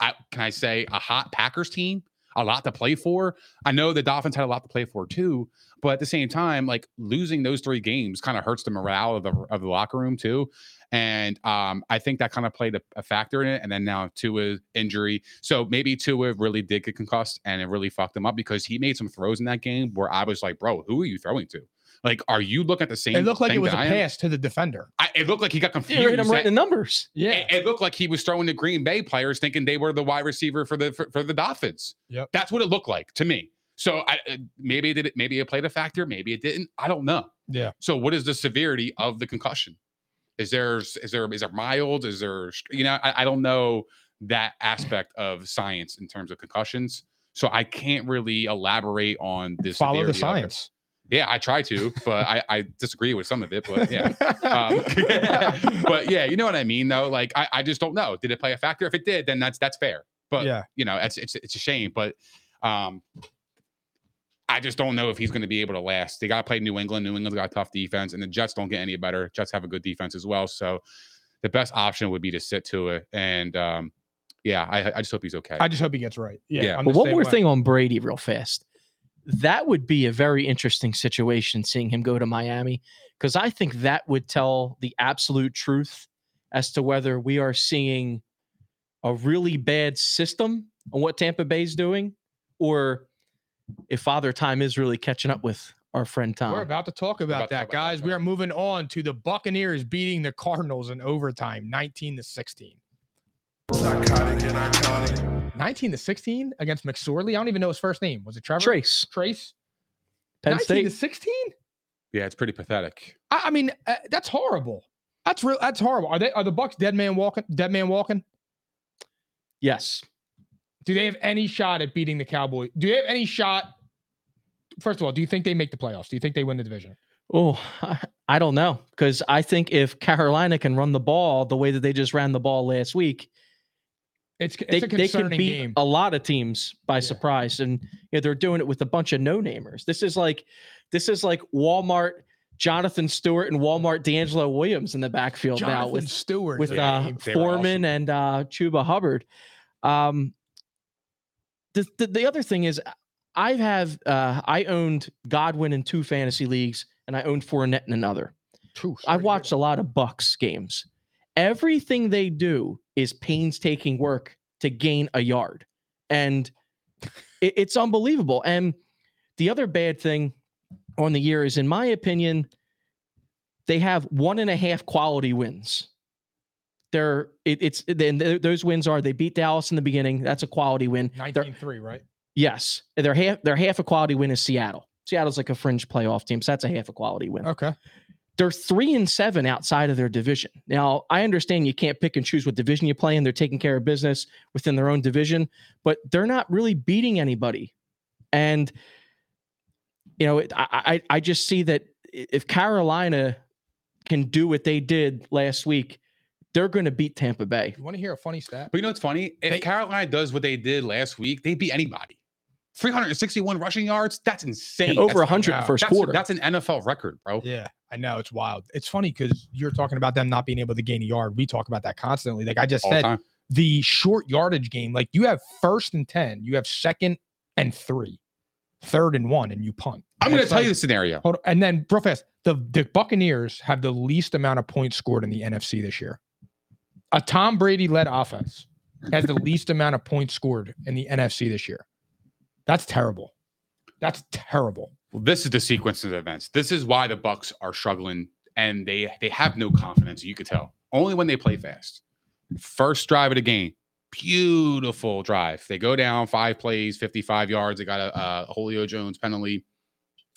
I, can I say, a hot Packers team, a lot to play for. I know the Dolphins had a lot to play for too, But at the same time, like losing those three games kind of hurts the morale of the of the locker room too. And um, I think that kind of played a, a factor in it. And then now Tua injury. So maybe Tua really did get concussed and it really fucked him up because he made some throws in that game where I was like, bro, who are you throwing to? Like, are you looking at the same? Thing? It looked like it was a that I am? pass to the defender. I, it looked like he got confused. right, I'm writing the numbers. Yeah. it, it looked like he was throwing the Green Bay players, thinking they were the wide receiver for the for, for the Dolphins. Yep. That's what it looked like to me. So I uh, maybe it did it, maybe it played a factor, maybe it didn't. I don't know. Yeah. So what is the severity of the concussion? Is there is there is there mild? Is there you know I, I don't know that aspect of science in terms of concussions. So I can't really elaborate on this. Follow the severity of it. science. Yeah, I try to, but I, I disagree with some of it. But yeah, um, but yeah, you know what I mean, though. Like I, I just don't know. Did it play a factor? If it did, then that's that's fair. But Yeah. you know, it's it's it's a shame. But um, I just don't know if he's going to be able to last. They got to play New England. New England's got a tough defense, and the Jets don't get any better. Jets have a good defense as well. So the best option would be to sit to it. And um, yeah, I, I just hope he's okay. I just hope he gets right. Yeah. Yeah. But one more way. thing on Brady, real fast. That would be a very interesting situation seeing him go to Miami because I think that would tell the absolute truth as to whether we are seeing a really bad system on what Tampa Bay's doing or if Father Time is really catching up with our friend Tom. We're about to talk about about that, talk about guys. that. We are moving on to the Buccaneers beating the Cardinals in overtime, 19 to 16. Psychotic and iconic. 19 to 16 against McSorley. I don't even know his first name. Was it Trevor? Trace, Trace. Penn 19 State. to 16? yeah, it's pretty pathetic. I, I mean, uh, that's horrible. That's real. That's horrible. Are they? Are the Bucks dead man walking? Dead man walking? Yes. Do they have any shot at beating the Cowboys? Do they have any shot? First of all, do you think they make the playoffs? Do you think they win the division? Oh, I, I don't know because I think if Carolina can run the ball the way that they just ran the ball last week, It's, it's they, a they can beat game. a lot of teams by Yeah. surprise and you know, they're doing it with a bunch of no-namers this is like this is like walmart jonathan stewart and walmart d'angelo williams in the backfield now with Stewart with Yeah, uh, name. they were foreman awesome. and uh chuba hubbard um the, the the other thing is i have uh i owned godwin in two fantasy leagues and i owned Fournette in another True, I've watched a lot of Bucks games. Everything they do is painstaking work to gain a yard, and it- it's unbelievable. And the other bad thing on the year is, in my opinion, they have one and a half quality wins. They're it, it's then those wins are they beat Dallas in the beginning. That's a quality win. They're- 19-3, right? yes, they're half. Their half a quality win is Seattle. Seattle's like a fringe playoff team, so that's a half a quality win Okay. They're three and seven outside of their division. Now, I understand you can't pick and choose what division you play in. They're taking care of business within their own division, but they're not really beating anybody. And you know, it- I I, I just see that if Carolina can do what they did last week, they're going to beat Tampa Bay. You want to hear a funny stat? But you know what's funny? If They- Carolina does what they did last week, they beat anybody. 361 rushing yards. That's insane. Over That's- 100 in the first that's, quarter. That's an NFL record, bro. Yeah, I know it's wild. It's funny because you're talking about them not being able to gain a yard. We talk about that constantly. Like I just All said, time. the short yardage game. Like you have first and ten, you have second and three, third and one, and you punt. I'm going to tell like- you the scenario. Hold on, and then real fast, the the Buccaneers have the least amount of points scored in the NFC this year. A Tom Brady led offense has the least amount of points scored in the NFC this year. That's terrible. That's terrible. Well, this is the sequence of events. This is why the Bucks are struggling and they they have no confidence. You could tell only when they play fast. First drive of the game, beautiful drive. They go down five plays, 55 yards. They got a, a Julio Jones penalty.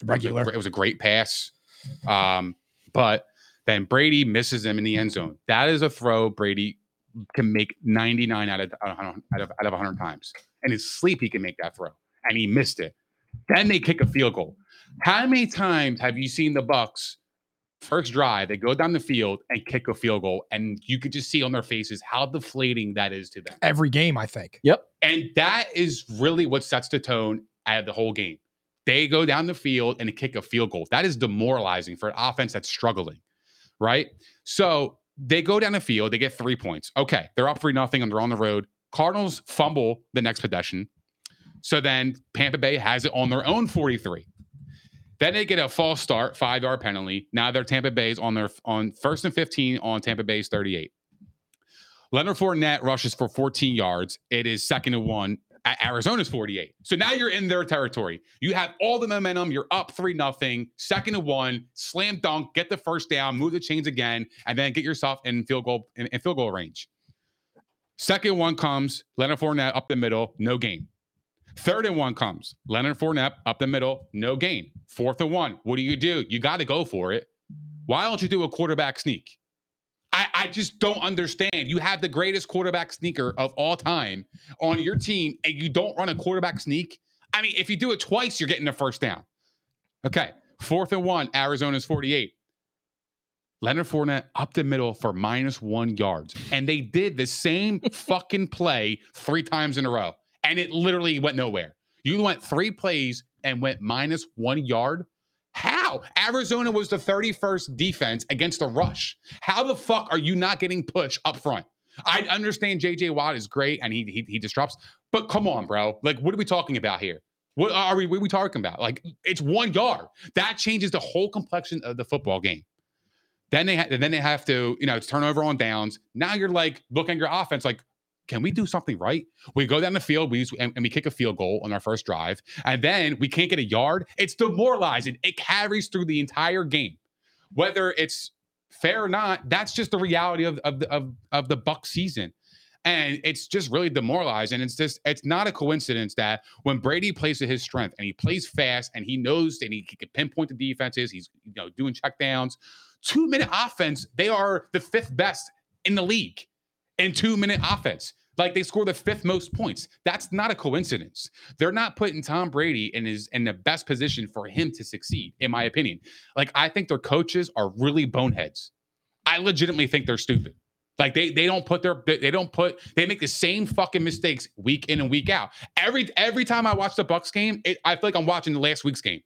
Regular. It was a great pass. Um, but then Brady misses them in the end zone. That is a throw Brady can make 99 out of out of out of, 100 times. In his sleep, he can make that throw, and he missed it. Then they kick a field goal. How many times have you seen the Bucks first drive? They go down the field and kick a field goal, and you could just see on their faces how deflating that is to them. Every game, I think. Yep. And that is really what sets the tone out of the whole game. They go down the field and kick a field goal. That is demoralizing for an offense that's struggling, right? So they go down the field, they get three points. Okay, they're up three nothing and they're on the road. Cardinals fumble the next possession. So then Tampa Bay has it on their own 43. Then they get a false start, five yard penalty. Now they're Tampa Bay's on their on first and 15 on Tampa Bay's 38. Leonard Fournette rushes for 14 yards. It is second and one at Arizona's 48. So now you're in their territory. You have all the momentum. You're up three nothing. Second and one, slam dunk, get the first down, move the chains again, and then get yourself in field goal in, in field goal range. Second one comes, Leonard Fournette up the middle, no gain. Third and one comes, Leonard Fournette up the middle, no gain. Fourth and one, what do you do? You got to go for it. Why don't you do a quarterback sneak? I, I just don't understand. You have the greatest quarterback sneaker of all time on your team, and you don't run a quarterback sneak. I mean, if you do it twice, you're getting the first down. Okay, fourth and one, Arizona's 48. Leonard Fournette up the middle for minus one yards. And they did the same fucking play three times in a row. And it literally went nowhere. You went three plays and went minus one yard. How? Arizona was the 31st defense against the rush. How the fuck are you not getting pushed up front? I understand JJ Watt is great and he, he he disrupts, but come on, bro. Like, what are we talking about here? What are we what are we talking about? Like, it's one yard. That changes the whole complexion of the football game. Then they ha- then they have to, you know, it's turnover on downs. Now you're like looking at your offense, like, can we do something right? We go down the field, we use, and, and we kick a field goal on our first drive, and then we can't get a yard. It's demoralizing. It carries through the entire game, whether it's fair or not. That's just the reality of of the, of, of the Buck season. And it's just really demoralizing. It's just, it's not a coincidence that when Brady plays to his strength and he plays fast and he knows and he, he can pinpoint the defenses, he's you know doing checkdowns, two minute offense, they are the fifth best in the league in two minute offense. Like they score the fifth most points. That's not a coincidence. They're not putting Tom Brady in his in the best position for him to succeed, in my opinion. Like I think their coaches are really boneheads. I legitimately think they're stupid. Like they they don't put their they they don't put they make the same fucking mistakes week in and week out. Every every time I watch the Bucks game, it, I feel like I'm watching the last week's game.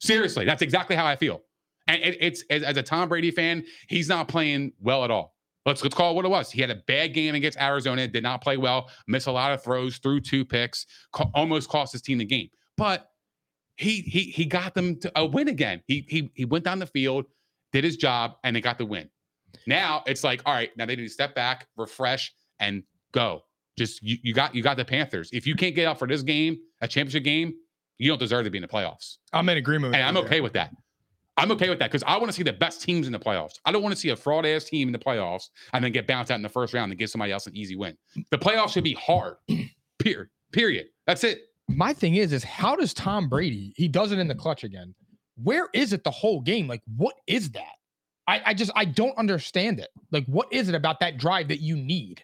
Seriously, that's exactly how I feel. And it, it's as, as a Tom Brady fan, he's not playing well at all. Let's let's call it what it was. He had a bad game against Arizona, did not play well, missed a lot of throws, threw two picks, co- almost cost his team the game. But he he he got them to a win again. He he he went down the field, did his job, and they got the win. Now it's like, all right, now they need to step back, refresh, and go. Just you, you got you got the Panthers. If you can't get out for this game, a championship game, you don't deserve to be in the playoffs. I'm in agreement with And I'm there. okay with that. I'm okay with that because I want to see the best teams in the playoffs. I don't want to see a fraud ass team in the playoffs and then get bounced out in the first round and give somebody else an easy win. The playoffs should be hard. Period. Period. That's it. My thing is, is how does Tom Brady? He does it in the clutch again. Where is it the whole game? Like, what is that? I, I just I don't understand it. Like, what is it about that drive that you need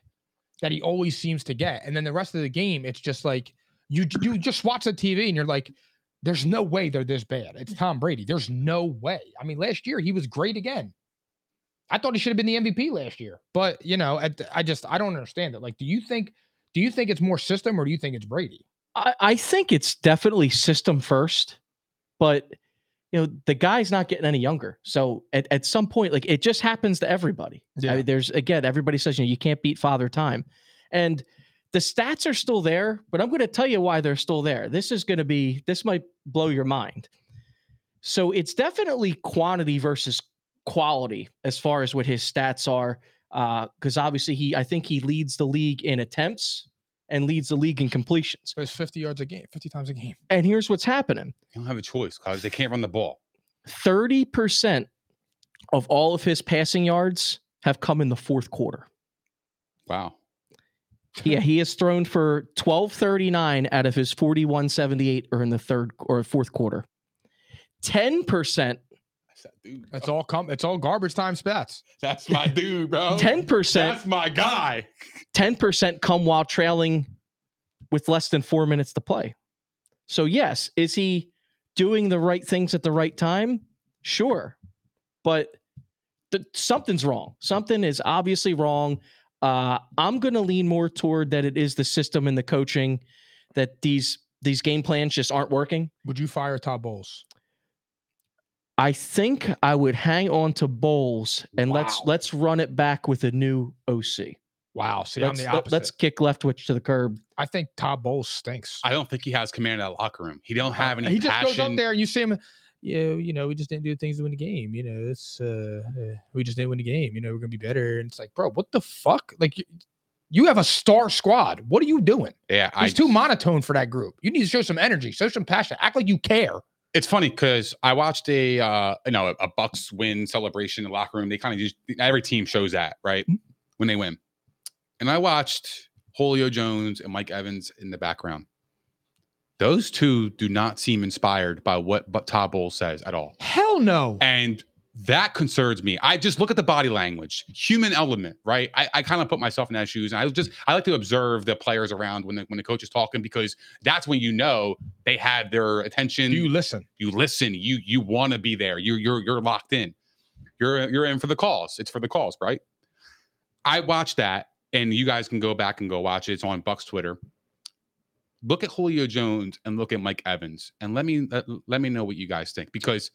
that he always seems to get? And then the rest of the game, it's just like you you just watch the TV and you're like, there's no way they're this bad. It's mm. Tom Brady. There's no way. I mean, last year he was great again. I thought he should have been the MVP last year, but you know, at, I just I don't understand it. Like, do you think do you think it's more system or do you think it's Brady? I, I think it's definitely system first, but you know the guy's not getting any younger. So at, at some point, like it just happens to everybody. I mean, there's again, everybody says you know you can't beat father time, and the stats are still there. But I'm going to tell you why they're still there. This is going to be this might blow your mind. So it's definitely quantity versus quality as far as what his stats are. Uh, because obviously he, I think he leads the league in attempts and leads the league in completions. So it's 50 yards a game, 50 times a game. And here's what's happening You don't have a choice because they can't run the ball. 30% of all of his passing yards have come in the fourth quarter. Wow. Yeah, he has thrown for 1239 out of his 4178 or in the third or fourth quarter. 10%, That's that dude. It's all come. It's all garbage time spats. That's my dude, bro. 10%, That's my guy. 10% come while trailing with less than four minutes to play. So, yes, is he doing the right things at the right time? Sure. But th- something's wrong. Something is obviously wrong. Uh, I'm going to lean more toward that it is the system and the coaching that these these game plans just aren't working. Would you fire Todd Bowles? I think I would hang on to Bowles and let's let's run it back with a new OC. Wow. See, Let's, I'm the opposite. let's kick Leftwich to the curb. I think Todd Bowles stinks. I don't think he has command of that locker room. He don't have any he just passion. goes up there and you see him. Yeah, you know, we just didn't do things to win the game. You know, it's uh, uh, we just didn't win the game. You know, we're gonna be better. And it's like, bro, what the fuck? Like, you, you have a star squad. What are you doing? Yeah, It's too monotone for that group. You need to show some energy, show some passion, act like you care. it's funny because I watched a uh, you know a Bucks win celebration in the locker room. They kind of just every team shows that right Mm-hmm. when they win, and I watched Julio Jones and Mike Evans in the background. Those two do not seem inspired by what but Todd Bowles says at all, Hell no. and that concerns me. I just look at the body language, human element, right? I, I kind of put myself in that shoes, and I just I like to observe the players around when the when the coach is talking because that's when you know they have their attention. You listen. you listen. You you want to be there. You you're you're locked in. You're you're in for the calls. It's for the calls right? I watched that and you guys can go back and go watch it. It's on bucks twitter look at julio jones and look at mike evans and let me let, let me know what you guys think because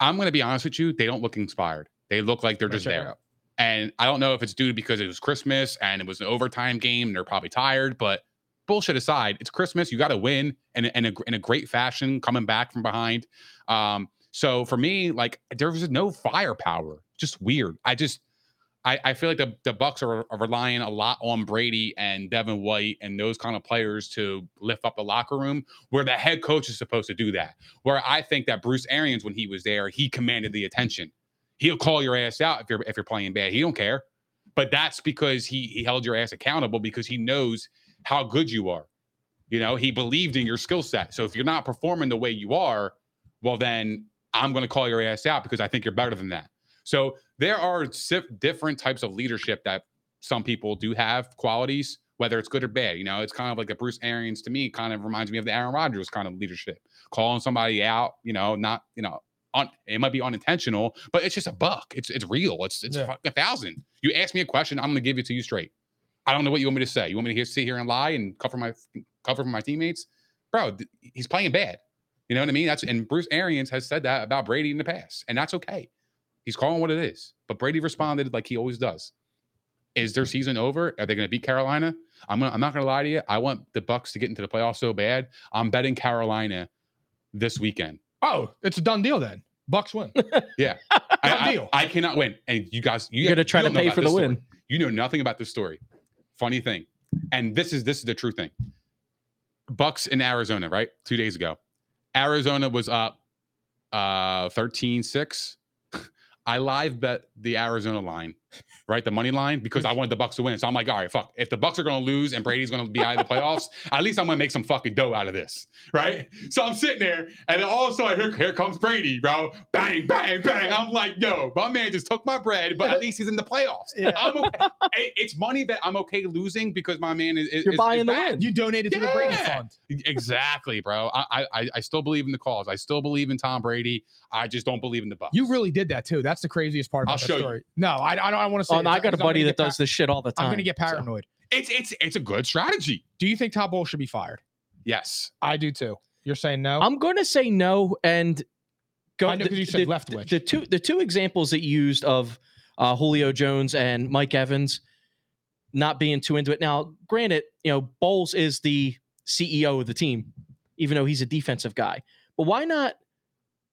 i'm going to be honest with you they don't look inspired. They look like they're just it there. and i don't know if it's due because it was christmas and it was an overtime game and they're probably tired but bullshit aside it's christmas you got to win and in a, in a great fashion coming back from behind. Um so for me like there was no firepower just weird. I just i i feel like the, the bucks are, are relying a lot on brady and devin white and those kind of players to lift up the locker room where the head coach is supposed to do that. Where i think that bruce arians when he was there he commanded the attention. He'll call your ass out if you're if you're playing bad. He don't care. But that's because he he held your ass accountable because he knows how good you are. You know he believed in your skill set. So if you're not performing the way you are well then i'm going to call your ass out because i think you're better than that. So there are different types of leadership that some people do have qualities whether it's good or bad you know it's kind of like a bruce arians to me kind of reminds me of the aaron rodgers kind of leadership calling somebody out you know not you know on it might be unintentional but it's just a buck it's it's real it's it's Yeah. a thousand you ask me a question i'm going to give it to you straight I don't know what you want me to say. You want me to hear, sit here and lie and cover my cover for my teammates, bro? th- He's playing bad. You know what I mean? That's and Bruce Arians has said that about Brady in the past, and that's okay. He's calling what it is. But Brady responded like he always does. Is their season over? Are they going to beat Carolina? I'm gonna, I'm not going to lie to you. I want the Bucks to get into the playoffs so bad. I'm betting Carolina this weekend. Oh, it's a done deal then. Bucks win. Yeah, Done I, deal. I, I cannot win. And you guys, you You're gonna try to pay for this the story. win. You know nothing about this story. Funny thing, and this is this is the true thing. Bucks in Arizona, right? Two days ago, Arizona was up uh 13-6. I live bet the Arizona line, right? The money line because I wanted the Bucks to win. So I'm like, all right, fuck. If the Bucks are gonna lose and Brady's gonna be out of the playoffs, at least I'm gonna make some fucking dough out of this, right? So I'm sitting there, and then all of a sudden, here, here comes Brady, bro. Bang, bang, bang. I'm like, yo, my man just took my bread, but at least he's in the playoffs. I'm okay. It's money that I'm okay losing because my man is, is You're buying is the win. You donated to the Brady Fund. Exactly, bro. I, I I still believe in the cause. I still believe in Tom Brady. I just don't believe in the Bucks. You really did that too. That's the craziest part about I'll that show you. story. No, I, I don't. I want to say. Oh, no, I got a buddy that get does this shit all the time. I'm gonna get so- paranoid. It's it's it's a good strategy. Do you think Todd Bowles should be fired? Yes. I do too. You're saying no. I'm going to say no, and go. I know 'cause you said left the, witch. the two the two examples that you used of uh, Julio Jones and Mike Evans not being too into it. Now, granted, you know Bowles is the CEO of the team, even though he's a defensive guy. But why not?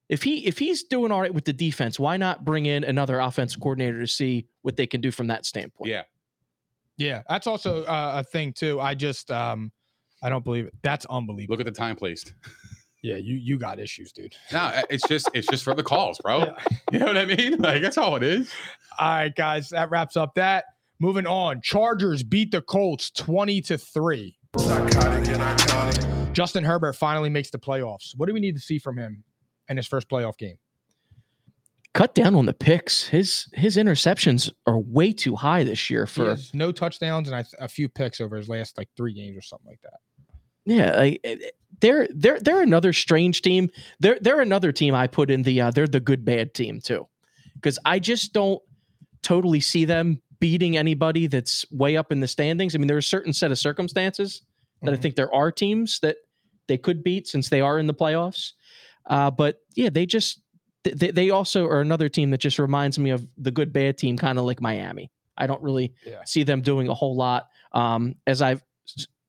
If he if he's doing all right with the defense, why not bring in another offensive coordinator to see what they can do from that standpoint? Yeah. yeah, that's also uh, a thing too. I just um, I don't believe it. That's unbelievable. Look at the time placed. Yeah, you you got issues, dude. No, it's just it's just for the calls, bro. You know what I mean? Like that's all it is. All right, guys, that wraps up that. Moving on, Chargers beat the Colts twenty to three. Psychotic and iconic. Justin Herbert finally makes the playoffs. What do we need to see from him in his first playoff game? Cut down on the picks. His his interceptions are way too high this year for no touchdowns and I a few picks over his last like three games or something like that. Yeah, like, eh, eh, they're they're they're another strange team. They're they're another team I put in the uh, they're the good bad team too, because I just don't totally see them beating anybody that's way up in the standings. I mean, there are a certain set of circumstances that I Mhm. think there are teams that they could beat since they are in the playoffs. Uh, but yeah, they just they, they also are another team that just reminds me of the good bad team, kind of like Miami. I don't really Yeah. see them doing a whole lot. Um, as I've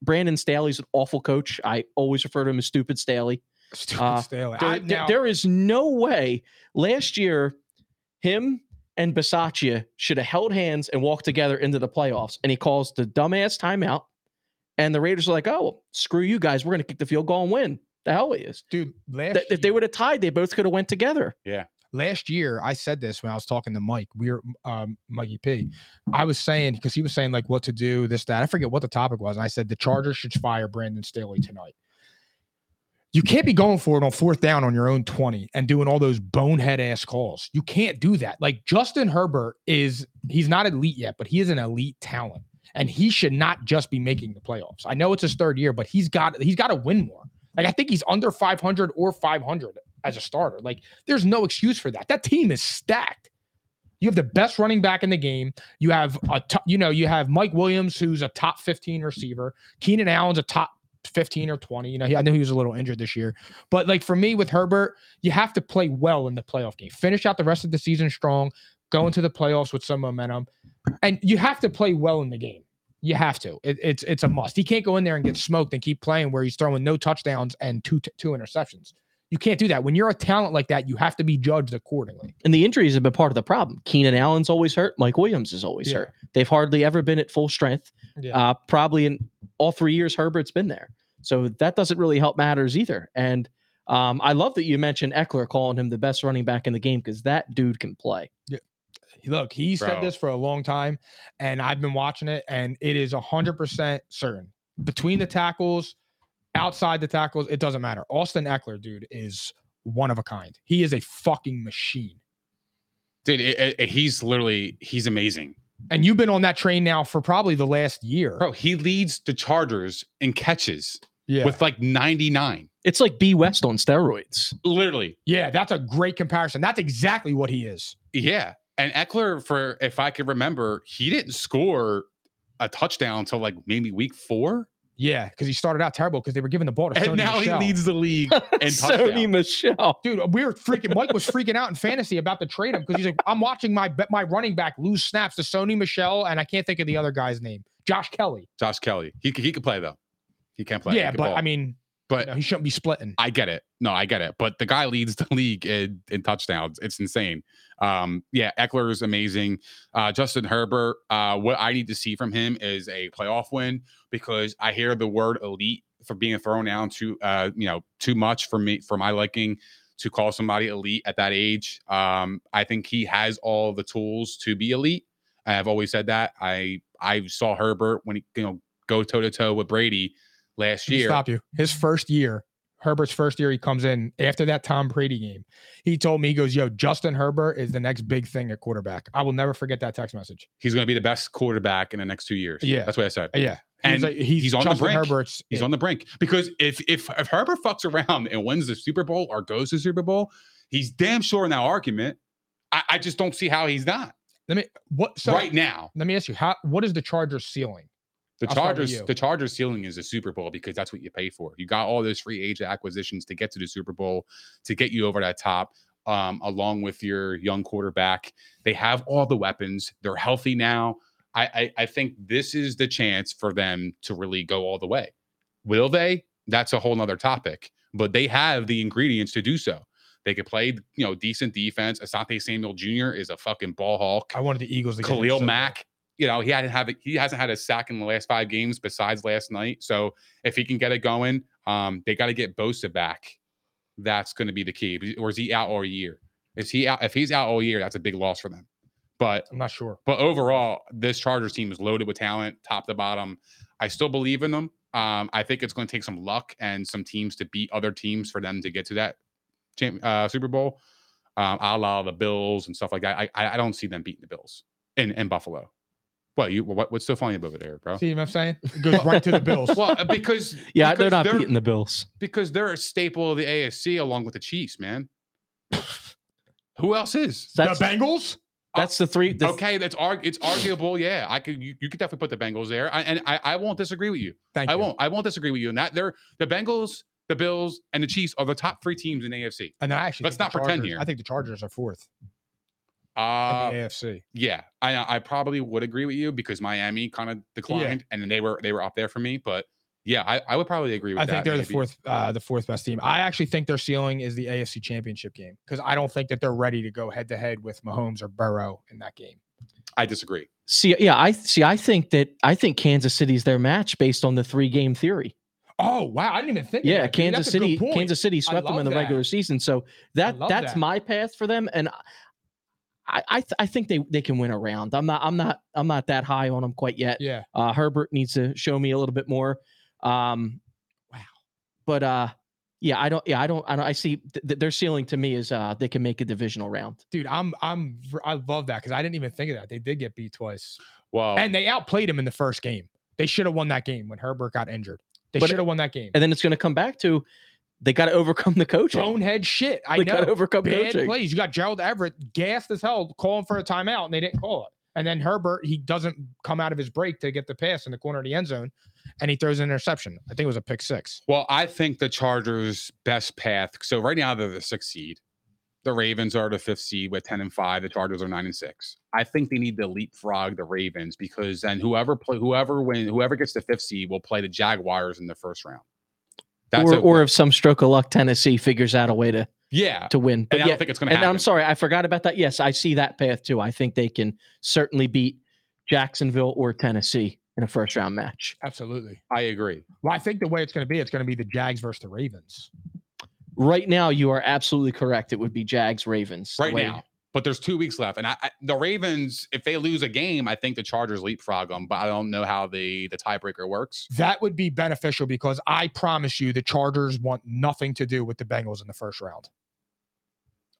Brandon Staley's an awful coach. I always refer to him as stupid Staley. Stupid Uh, Staley. There, I- now- there is no way. Last year, him and Bisaccia should have held hands and walked together into the playoffs. And he calls the dumbass timeout. And the Raiders are like, oh, screw you guys. We're going to kick the field goal and win. The hell it is. dude, last Th- if they would have tied, they both could have went together. Yeah. Last year I said this when I was talking to Mike. We were um Mikey P. I was saying because he was saying like what to do, this, that. I forget what the topic was. And I said the Chargers should fire Brandon Staley tonight. You can't be going for it on fourth down on your own 20 and doing all those bonehead ass calls. You can't do that. Like Justin Herbert is he's not elite yet, but he is an elite talent. And he should not just be making the playoffs. I know it's his third year, but he's got he's got to win more. Like I think he's under 500 or 500 as a starter. Like there's no excuse for that. That team is stacked. You have the best running back in the game. You have a top, you know, you have Mike Williams, who's a top 15 receiver. Keenan Allen's a top 15 or 20. You know, he, I know he was a little injured this year. But like for me with Herbert, you have to play well in the playoff game. Finish out the rest of the season strong, go into the playoffs with some momentum. And you have to play well in the game. You have to. It, it's it's a must. He can't go in there and get smoked and keep playing where he's throwing no touchdowns and two two interceptions. You can't do that. When you're a talent like that, you have to be judged accordingly. And the injuries have been part of the problem. Keenan Allen's always hurt. Mike Williams is always Yeah. hurt. They've hardly ever been at full strength. Yeah. Uh, probably in all three years, Herbert's been there. So that doesn't really help matters either. And um, I love that you mentioned Ekeler calling him the best running back in the game because that dude can play. Look, he said Bro. this for a long time, and I've been watching it, and it is hundred percent certain. Between the tackles, outside the tackles, it doesn't matter. Austin Ekeler, dude, is one of a kind. He is a fucking machine. Dude, it, it- he's literally he's amazing. And you've been on that train now for probably the last year. Bro, he leads the Chargers in catches yeah. with like 99. It's like B West on steroids. Literally. yeah, that's a great comparison. That's exactly what he is. Yeah. And Ekeler, for if I could remember, he didn't score a touchdown until like maybe week four. Yeah, because he started out terrible because they were giving the ball to And Sony now Michel. he leads the league and touchdowns. Sony. Michel. Dude, we were freaking. Mike was freaking out in fantasy about the trade him because he's like, I'm watching my my running back lose snaps to Sony Michel, and I can't think of the other guy's name, Josh Kelley. Josh Kelley. He, c- he could play though. He can play. Yeah, can but ball. I mean, but you know, he shouldn't be splitting. I get it. No, I get it. But the guy leads the league in, in touchdowns. It's insane. Um, yeah, Ekeler is amazing. Uh, Justin Herbert, uh, what I need to see from him is a playoff win because I hear the word elite for being thrown down too, uh, you know, too much for me, for my liking to call somebody elite at that age. Um, I think he has all the tools to be elite. I've always said that. I I saw Herbert when he you know go toe to toe with Brady last year. Stop you. His first year, Herbert's first year, he comes in after that Tom Brady game. He told me, he goes, "Yo, Justin Herbert is the next big thing at quarterback." I will never forget that text message. he's going to be the best quarterback in the next two years. Yeah. that's what I said. Yeah, And he's, like, he's, he's on the brink. Herbert's. He's on the brink because if if if Herbert fucks around and wins the Super Bowl or goes to the Super Bowl, he's damn sure in that argument. I, I just don't see how he's not Let me what so right now. Let me ask you, how what is the Chargers ceiling? The I'll Chargers, the Chargers ceiling is a Super Bowl because that's what you pay for. You got all those free agent acquisitions to get to the Super Bowl to get you over that top. Um, along with your young quarterback, they have all the weapons. They're healthy now. I, I I think this is the chance for them to really go all the way. Will they? That's a whole nother topic. But they have the ingredients to do so. They could play, you know, decent defense. Asante Samuel Jr. is a fucking ball hawk. I wanted the Eagles to get Khalil. Mack, you know, he hadn't have he hasn't had a sack in the last five games besides last night. So if he can get it going, um, they got to get Bosa back. That's going to be the key. Or is he out all year? Is he out? If he's out all year, that's a big loss for them. But I'm not sure. but overall, this Chargers team is loaded with talent, top to bottom. I still believe in them. Um, I think it's going to take some luck and some teams to beat other teams for them to get to that champ, uh, Super Bowl, um, a la the Bills and stuff like that. I, I I don't see them beating the Bills in, in Buffalo. What you what, what's so funny about it there, bro? See what I'm saying? It goes right to the Bills. Well, uh, because Yeah, because they're not beating the Bills. because they're a staple of the AFC along with the Chiefs, man. Who else is? That's the Bengals? that's the three. The, okay, that's arg- it's arguable. Yeah, I could you, you could definitely put the Bengals there, I, and I, I won't disagree with you. Thank I you. won't I won't disagree with you. And that they're the Bengals, the Bills, and the Chiefs are the top three teams in AFC. And I actually Let's think the not pretend Chargers- here. I think the Chargers are fourth Uh, the AFC. yeah, I I probably would agree with you because Miami kind of declined, and they were they were up there for me. But Yeah, I, I would probably agree with that. I that. think they're the fourth, uh, the fourth best team. I actually think their ceiling is the AFC Championship game because I don't think that they're ready to go head to head with Mahomes or Burrow in that game. I disagree. See, yeah, I see. I think that I think Kansas City's their match based on the three game theory. Oh wow, I didn't even think. of Yeah, that. Kansas That's a City. Kansas City swept them in the that. regular season, so that that's that. my path for them, and I I, th- I think they they can win a round. I'm not I'm not I'm not that high on them quite yet. Yeah, Uh, Herbert needs to show me a little bit more. Um, wow, but uh, yeah, I don't yeah I don't I don't I see th- th- their ceiling to me is uh they can make a divisional round. dude, I'm I'm I love that because I didn't even think of that. They did get beat twice, Wow. and they outplayed him in the first game. They should have won that game when Herbert got injured. They should have won that game. And then it's going to come back to they got to overcome the coaching. Bonehead shit. I They know. got to overcome Bad coaching. plays. You got Gerald Everett gassed as hell, calling for a timeout, and they didn't call it. And then Herbert, he doesn't come out of his break to get the pass in the corner of the end zone, and he throws an interception. I think it was a pick six. Well, I think the Chargers' best path. So right now they're the sixth seed. The Ravens are the fifth seed with ten and five. The Chargers are nine and six. I think they need to leapfrog the Ravens because then whoever play whoever win whoever gets the fifth seed will play the Jaguars in the first round. That's or, a- or if some stroke of luck Tennessee figures out a way to yeah. to win. And I don't think it's going to and happen. I'm sorry, I forgot about that. Yes, I see that path too. I think they can certainly beat Jacksonville or Tennessee in a first round match. Absolutely. I agree. Well, I think the way it's going to be, it's going to be the Jags versus the Ravens. Right now, you are absolutely correct. It would be Jags Ravens the Right now. But there's two weeks left, and I, I, the Ravens, if they lose a game, I think the Chargers leapfrog them. But I don't know how the the tiebreaker works. That would be beneficial because I promise you, the Chargers want nothing to do with the Bengals in the first round.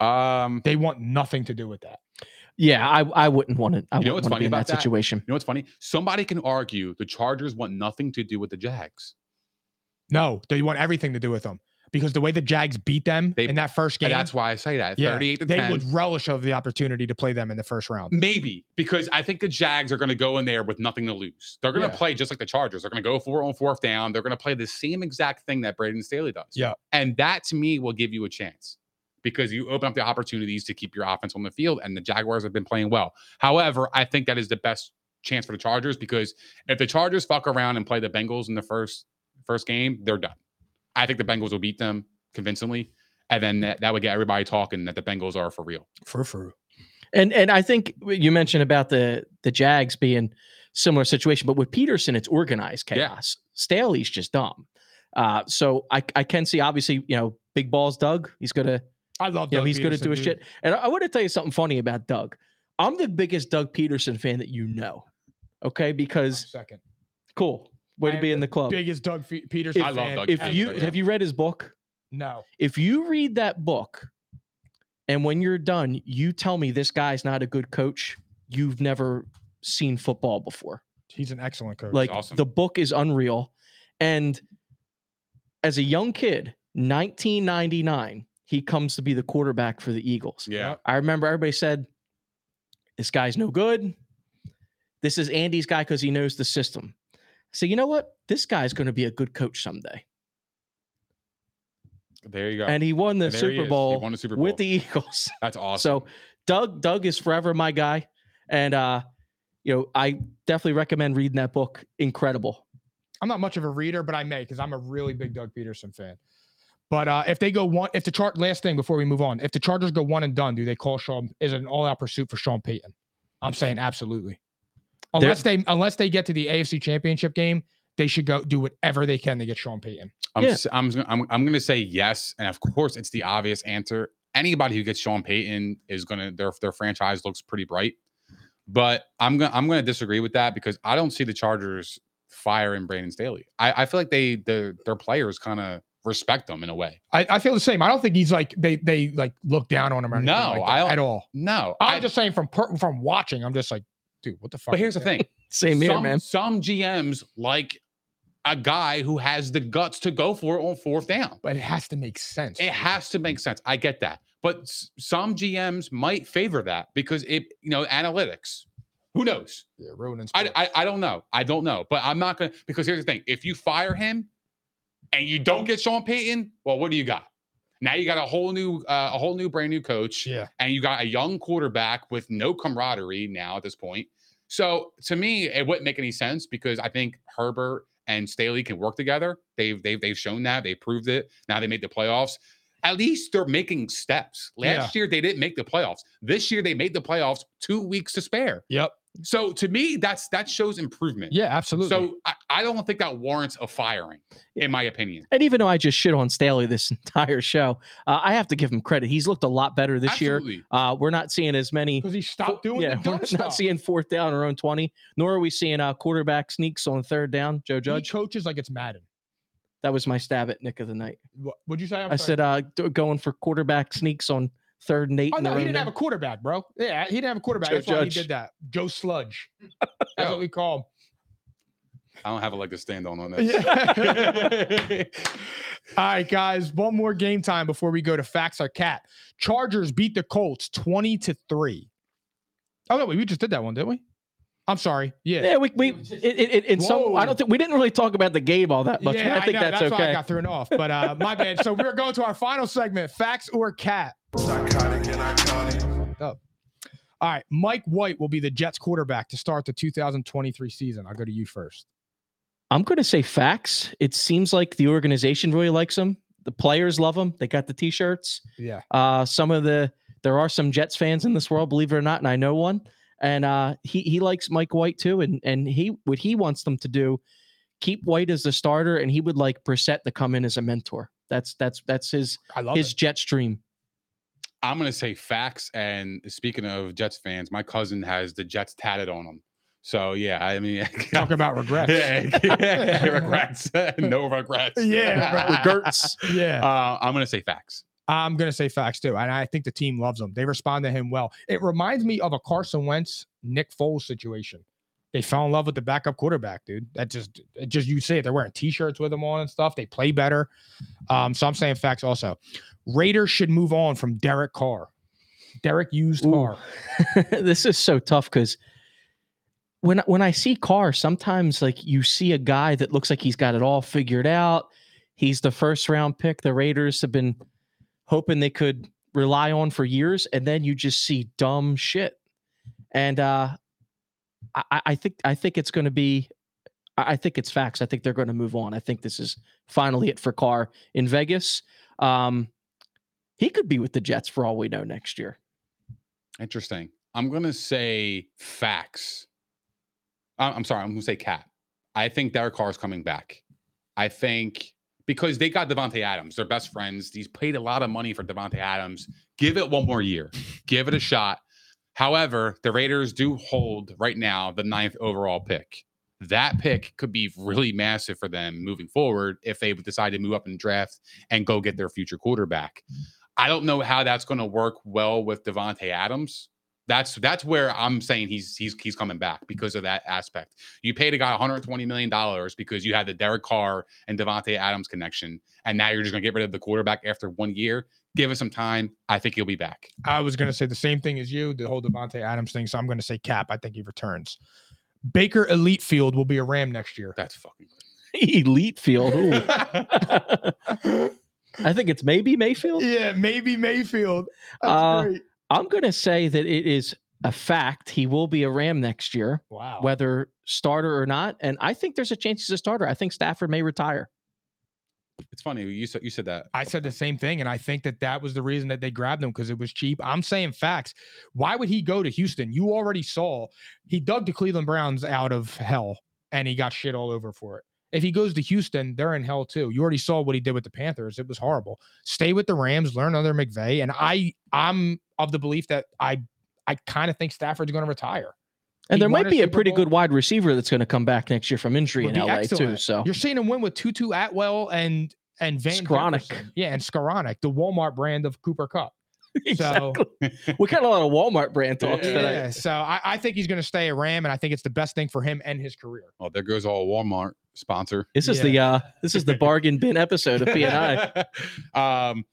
Um, They want nothing to do with that. Yeah, I, I wouldn't want it. I You know wouldn't what's funny in about that that? situation. You know what's funny? Somebody can argue the Chargers want nothing to do with the Jags. No, they want everything to do with them because the way the Jags beat them They- in that first game, that's why I say that. yeah, 38 to they 10. would relish of the opportunity to play them in the first round. Maybe because I think the Jags are going to go in there with nothing to lose. They're going to Yeah. play just like the Chargers. They're going to go for on fourth down. They're going to play the same exact thing that Brandon Staley does. Yeah. And that to me will give you a chance because you open up the opportunities to keep your offense on the field. And the Jaguars have been playing well. However, I think that is the best chance for the Chargers because if the Chargers fuck around and play the Bengals in the first first game, they're done. I think the Bengals will beat them convincingly. And then that, that would get everybody talking that the Bengals are for real. For for And and I think you mentioned about the the Jags being similar situation, but with Pederson, it's organized Yeah. chaos. Staley's just dumb. Uh, so I I can see obviously you know big balls Doug. He's gonna I love. Doug he's gonna do his dude. shit. And I, I want to tell you something funny about Doug. I'm the biggest Doug Pederson fan that you know. Okay, because Second, cool way to be in the the club. biggest Doug Fe- Pederson. I love fan Doug If ever. you Pederson. have you read his book? no, if you read that book and when you're done, you tell me this guy's not a good coach, you've never seen football before. he's an excellent coach. Like awesome. the book is unreal. And as a young kid, 1999, he comes to be the quarterback for the Eagles. Yeah. I remember everybody said, This guy's no good. This is Andy's guy because he knows the system. So, you know what? This guy's going to be a good coach someday. There you go. And he won the And he Super. He Bowl won the Super Bowl. with the Eagles. That's awesome. So Doug, Doug is forever my guy. And uh, you know, I definitely recommend reading that book. Incredible. I'm not much of a reader, but I may because I'm a really big Doug Pederson fan. But uh, if they go one, if the chart last thing before we move on, if the Chargers go one and done, do they call Sean? Is it an all-out pursuit for Sean Payton? I'm saying absolutely. Unless they unless they get to the AFC Championship game, they should go do whatever they can to get Sean Payton. I'm, Yeah. s- I'm, I'm, I'm going to say yes. And of course, it's the obvious answer. Anybody who gets Sean Payton is going to, their, their franchise looks pretty bright. But I'm going to, I'm going to disagree with that because I don't see the Chargers firing Brandon Staley. I, I feel like they, the, their players kind of respect them in a way. I, I feel the same. I don't think he's like they they like look down on him or anything No, like I don't- at all. No, I'm I- just saying from per, from watching, I'm just like, dude, what the fuck? but here's the thing. Same here, some, man. Some GMs like a guy who has the guts to go for it on fourth down. But it has to make sense. It has to make sense. I get that. But s- some GMs might favor that because it, you know, analytics. Who knows? yeah, ruining I. I, I don't know. I don't know. But I'm not going to, because here's the thing if you fire him and you don't get Sean Payton, well, what do you got? Now you got a whole new, uh, a whole new brand new coach yeah. and you got a young quarterback with no camaraderie now at this point. So to me, it wouldn't make any sense because I think Herbert and Staley can work together. They've they've they've shown that. They proved it. Now they made the playoffs. At least they're making steps. Last year they didn't make the playoffs. This year they made the playoffs two weeks to spare. Yep. So to me, that's that shows improvement. Yeah, absolutely. So I, I don't think that warrants a firing, in my opinion. And even though I just shit on Staley this entire show, uh, I have to give him credit. He's looked a lot better this Absolutely. year. Uh, we're not seeing as many. because he stopped doing yeah, we're not stuff. seeing fourth down or own twenty, nor are we seeing uh, quarterback sneaks on third down. Joe he Judge. coaches like it's Madden. That was my stab at Nick of the night. What, would you say? I'm I sorry. said uh, going for quarterback sneaks on third and eight. Oh no, he didn't have a quarterback, bro. Yeah, he didn't have a quarterback. Joe That's why he did that. Joe Sludge. That's what we call him. I don't have a leg to stand on on this. Yeah. All right, guys. One more game time before we go to facts or cat. Chargers beat the Colts 20 to 3. Oh, no, wait, we just did that one, didn't we? I'm sorry. Yeah. Yeah, we we it, it, it, in some. I don't think we didn't really talk about the game all that much. yeah, I think know, that's, that's why I got thrown off. But uh, my bad. So we're going to our final segment: facts or cat. Iconic. All right, Mike White will be the Jets quarterback to start the 2023 season. I'll go to you first. I'm going to say facts. It seems like the organization really likes him. The players love him. They got the t-shirts. Yeah. Uh, some of the there are some Jets fans in this world, believe it or not, and I know one. And uh, he he likes Mike White too, and and he what he wants them to do, keep White as the starter, and he would like Brissett to come in as a mentor. That's that's that's his I love his it. Jets dream. I'm gonna say facts. And speaking of Jets fans, my cousin has the Jets tatted on him. So yeah, I mean, Talk about regrets. yeah, regrets, no regrets. Yeah, Regrets. Yeah. Uh, I'm gonna say facts. I'm going to say facts too. And I think the team loves him. They respond to him well. It reminds me of a Carson Wentz, Nick Foles situation. They fell in love with the backup quarterback, dude. That just, just you say it. They're wearing t-shirts with him on and stuff. They play better. Um, so I'm saying facts also. Raiders should move on from Derek Carr. Derek used Ooh. Carr. this is so tough because when when I see Carr, sometimes like you see a guy that looks like he's got it all figured out. He's the first round pick. The Raiders have been hoping they could rely on for years, and then you just see dumb shit. And uh, I, I- think I think it's going to be. I I think it's facts. I think they're going to move on. I think this is finally it for Carr in Vegas. Um, he could be with the Jets for all we know next year. Interesting. I'm gonna say facts. I'm sorry. I'm gonna say cat. I think Derek Carr is coming back. I think because they got Davante Adams, they're best friends. He's paid a lot of money for Davante Adams. Give it one more year. Give it a shot. However, the Raiders do hold right now the ninth overall pick. That pick could be really massive for them moving forward if they decide to move up in draft and go get their future quarterback. I don't know how that's going to work well with Davante Adams. That's that's where I'm saying he's he's he's coming back because of that aspect. You paid a guy 120 million dollars because you had the Derek Carr and Davante Adams connection, and now you're just going to get rid of the quarterback after one year. Give it some time. I think he'll be back. I was going to say the same thing as you, the whole Davante Adams thing. So I'm going to say cap. I think he returns. Baker Elite Field will be a Ram next year. That's fucking. Elite field. Ooh. I think it's maybe Mayfield. Yeah, maybe Mayfield. That's Uh, great. I'm going to say that it is a fact he will be a Ram next year, Wow. whether starter or not. And I think there's a chance he's a starter. I think Stafford may retire. It's funny you said you said that. I said the same thing, and I think that that was the reason that they grabbed him because it was cheap. I'm saying facts. Why would he go to Houston? You already saw he dug the Cleveland Browns out of hell, and he got shit all over for it. If he goes to Houston, they're in hell too. You already saw what he did with the Panthers. It was horrible. Stay with the Rams, learn under McVay, and I I'm of the belief that I I kind of think Stafford's going to retire. And He there might be a pretty Bowl. good wide receiver that's going to come back next year from injury in LA too. So You're seeing him win with Tutu Atwell and and Van. Jefferson. Yeah, and Skowronek, the Walmart brand of Cooper Kupp. exactly. we got a lot of Walmart brand talks Yeah, today. so I, I think he's going to stay a Ram, and I think it's the best thing for him and his career. Oh, there goes all Walmart sponsor. This is the uh this is the bargain bin episode of PNI. um,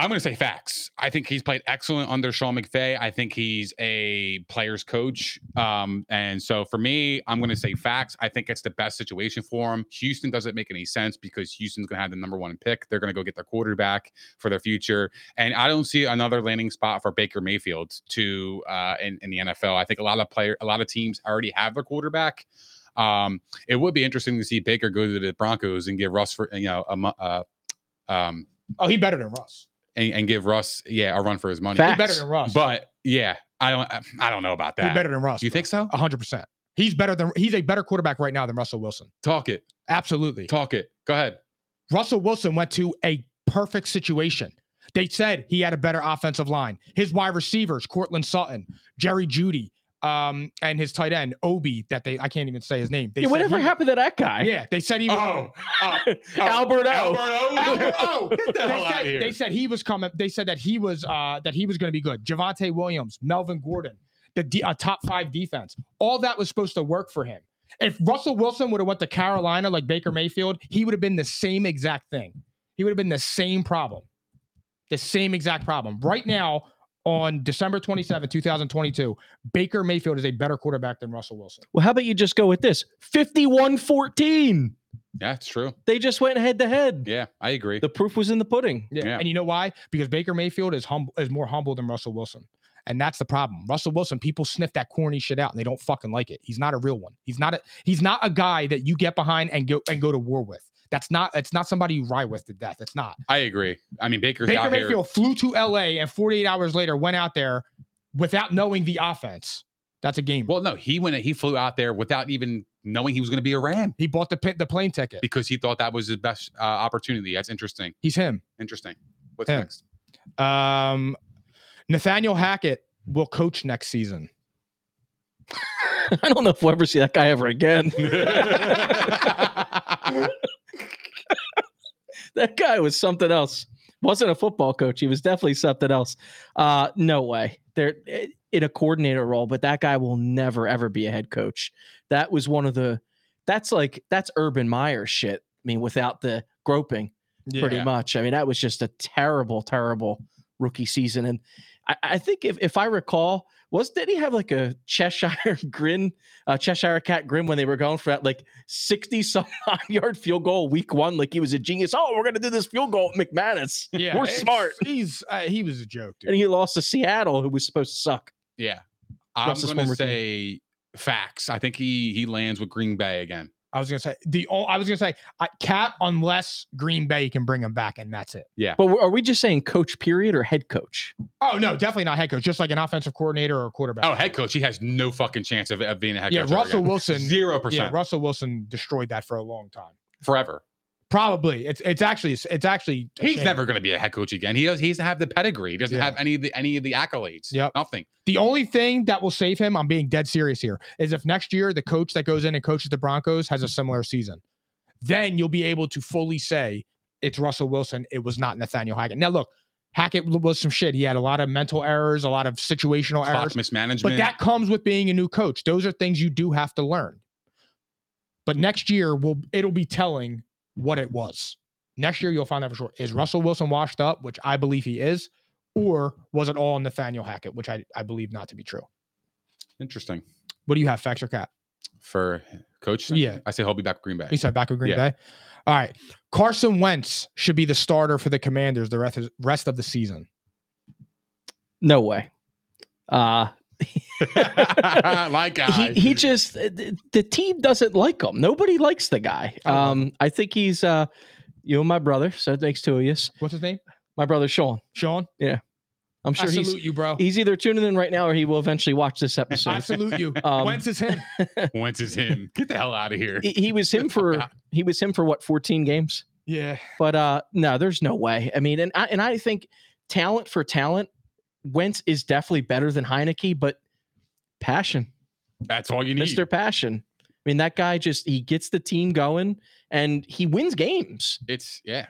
I'm going to say facts. I think he's played excellent under Sean McVay. I think he's a player's coach. Um, and so for me, I'm going to say facts. I think it's the best situation for him. Houston doesn't make any sense because Houston's going to have the number one pick. They're going to go get their quarterback for their future. And I don't see another landing spot for Baker Mayfield to uh, in, in the NFL. I think a lot of player, a lot of teams already have their quarterback. Um, it would be interesting to see Baker go to the Broncos and give Russ for you know a uh, um Oh, he better than Russ. And, and give Russ yeah a run for his money. Fact. He better than Russ. But yeah, I don't I don't know about he that. better than Russ. you think so? hundred percent. He's better than he's a better quarterback right now than Russell Wilson. Talk it, Absolutely. talk it. Go ahead. Russell Wilson went to a perfect situation. They said he had a better offensive line. His wide receivers, Courtland Sutton, Jerry Jeudy, um, and his tight end, Obi, that they I can't even say his name. They Yeah, whatever he- happened to that guy? Yeah, they said he was Oh, uh, Albert O. Albert O. Get the they, hell out said, of here. they said he was coming. They said that he was uh that he was going to be good. Javonte Williams, Melvin Gordon, the de- uh, top five defense. All that was supposed to work for him. If Russell Wilson would have went to Carolina like Baker Mayfield, he would have been the same exact thing. He would have been the same problem. The same exact problem. Right now, on December 27, 2022, Baker Mayfield is a better quarterback than Russell Wilson. Well, how about you just go with this 51 14? yeah, it's true. They just went head to head. Yeah, I agree. The proof was in the pudding. Yeah. Yeah. And you know why? Because Baker Mayfield is humble is more humble than Russell Wilson. And that's the problem. Russell Wilson, people sniff that corny shit out and they don't fucking like it. He's not a real one. He's not a he's not a guy that you get behind and go and go to war with. That's not it's not somebody you ride with to death. It's not. I agree. I mean, Baker's Baker out here. Mayfield flew to LA and 48 hours later went out there without knowing the offense. That's a game. Well, no, he went. He flew out there without even knowing he was going to be a Ram he bought the pit the plane ticket. because he thought that was his best uh, opportunity. That's interesting. He's him. Interesting. What's Him. next? Um Nathaniel Hackett will coach next season. I don't know if we'll ever see that guy ever again. that guy was something else. Wasn't a football coach. He was definitely something else. Uh, no way. They're eh, in a coordinator role, but that guy will never ever be a head coach. That was one of the. That's like that's Urban Meyer shit. I mean, without the groping, pretty much. I mean, that was just a terrible, terrible rookie season. And I, I think if if I recall, was did he have like a Cheshire grin, uh, Cheshire cat grin when they were going for that like sixty some yard field goal week one? Like he was a genius. Oh, we're gonna do this field goal, at McManus. Yeah, we're smart. He's uh, he was a joke, dude. And he lost to Seattle, who was supposed to suck. Yeah, I'm to former team. say facts. I think he he lands with Green Bay again. I was gonna say the I was gonna say I, Cat unless Green Bay can bring him back, and that's it. Yeah. But are we just saying coach period or head coach? Oh no, definitely not head coach. Just like an offensive coordinator or a quarterback. Oh, head coach. He has no fucking chance of, of being a head yeah, coach. Yeah, Russell. Wilson. Zero Yeah, percent Russell Wilson destroyed that for a long time. forever. Probably. It's it's actually it's actually He's shame. never going to be a head coach again. He does. He doesn't have the pedigree. He doesn't Yeah. have any of the any of the accolades. Yep. Nothing. The only thing that will save him, I'm being dead serious here, is if next year the coach that goes in and coaches the Broncos has a similar season. Then you'll be able to fully say it's Russell Wilson. It was not Nathaniel Hackett. Now look, Hackett was some shit. He had a lot of mental errors, a lot of situational Clock errors. mismanagement. But that comes with being a new coach. Those are things you do have to learn. But next year will it'll be telling what it was. Next year you'll find out for sure. Is Russell Wilson washed up, which I believe he is, or was it all Nathaniel Hackett, which I, I believe not to be true. Interesting What do you have, Facts or Cat? for coach. Yeah. I say he'll be back with Green Bay. He said back with Green Yeah. Bay. All right. Carson Wentz should be the starter for the Commanders the rest rest of the season. No way. Uh like guy. he, he just the, the team doesn't like him. Nobody likes the guy. I love Um, I think he's uh, you and my brother, so it makes two of us. What's his name? My brother Sean. Sean? Yeah. I'm sure I he's salute you, bro. he's either tuning in right now or he will eventually watch this episode. I salute you. Um, Wentz is him. Wentz is him. Get the hell out of here. he, he was him for he was him for what 14 games. Yeah. But uh, no, there's no way. I mean, and I and I think talent for talent, Wentz is definitely better than Heinicke, but passion. That's all you need. Mr. Passion. I mean, that guy just he gets the team going and he wins games. It's yeah.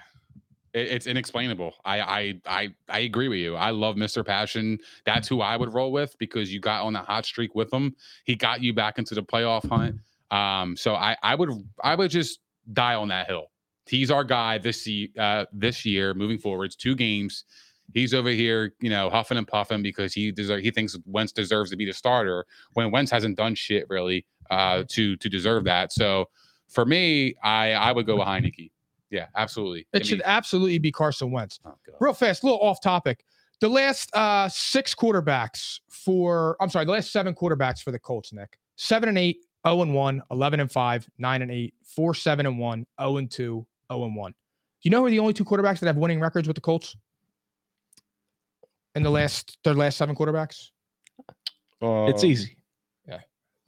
It, it's inexplainable. I, I I I agree with you. I love Mr. Passion. That's who I would roll with because you got on a hot streak with him. He got you back into the playoff hunt. Um, so I I would I would just die on that hill. He's our guy this uh this year moving forwards. Two games. He's over here, you know, huffing and puffing because he deserve, he thinks Wentz deserves to be the starter when Wentz hasn't done shit really uh to to deserve that. So for me, I I would go with Heinicke. Yeah, absolutely. It should absolutely be Carson Wentz. oh, Real fast, a little off topic. The last uh six quarterbacks for I'm sorry, the last seven quarterbacks for the Colts, Nick. Seven and eight, 0 and 1, 11 and 5, 9 and 8, 4 7 and 1, 0 and 2, 0 and 1. Do you know who are the only two quarterbacks that have winning records with the Colts? In the last their last seven quarterbacks? It's Uh, easy.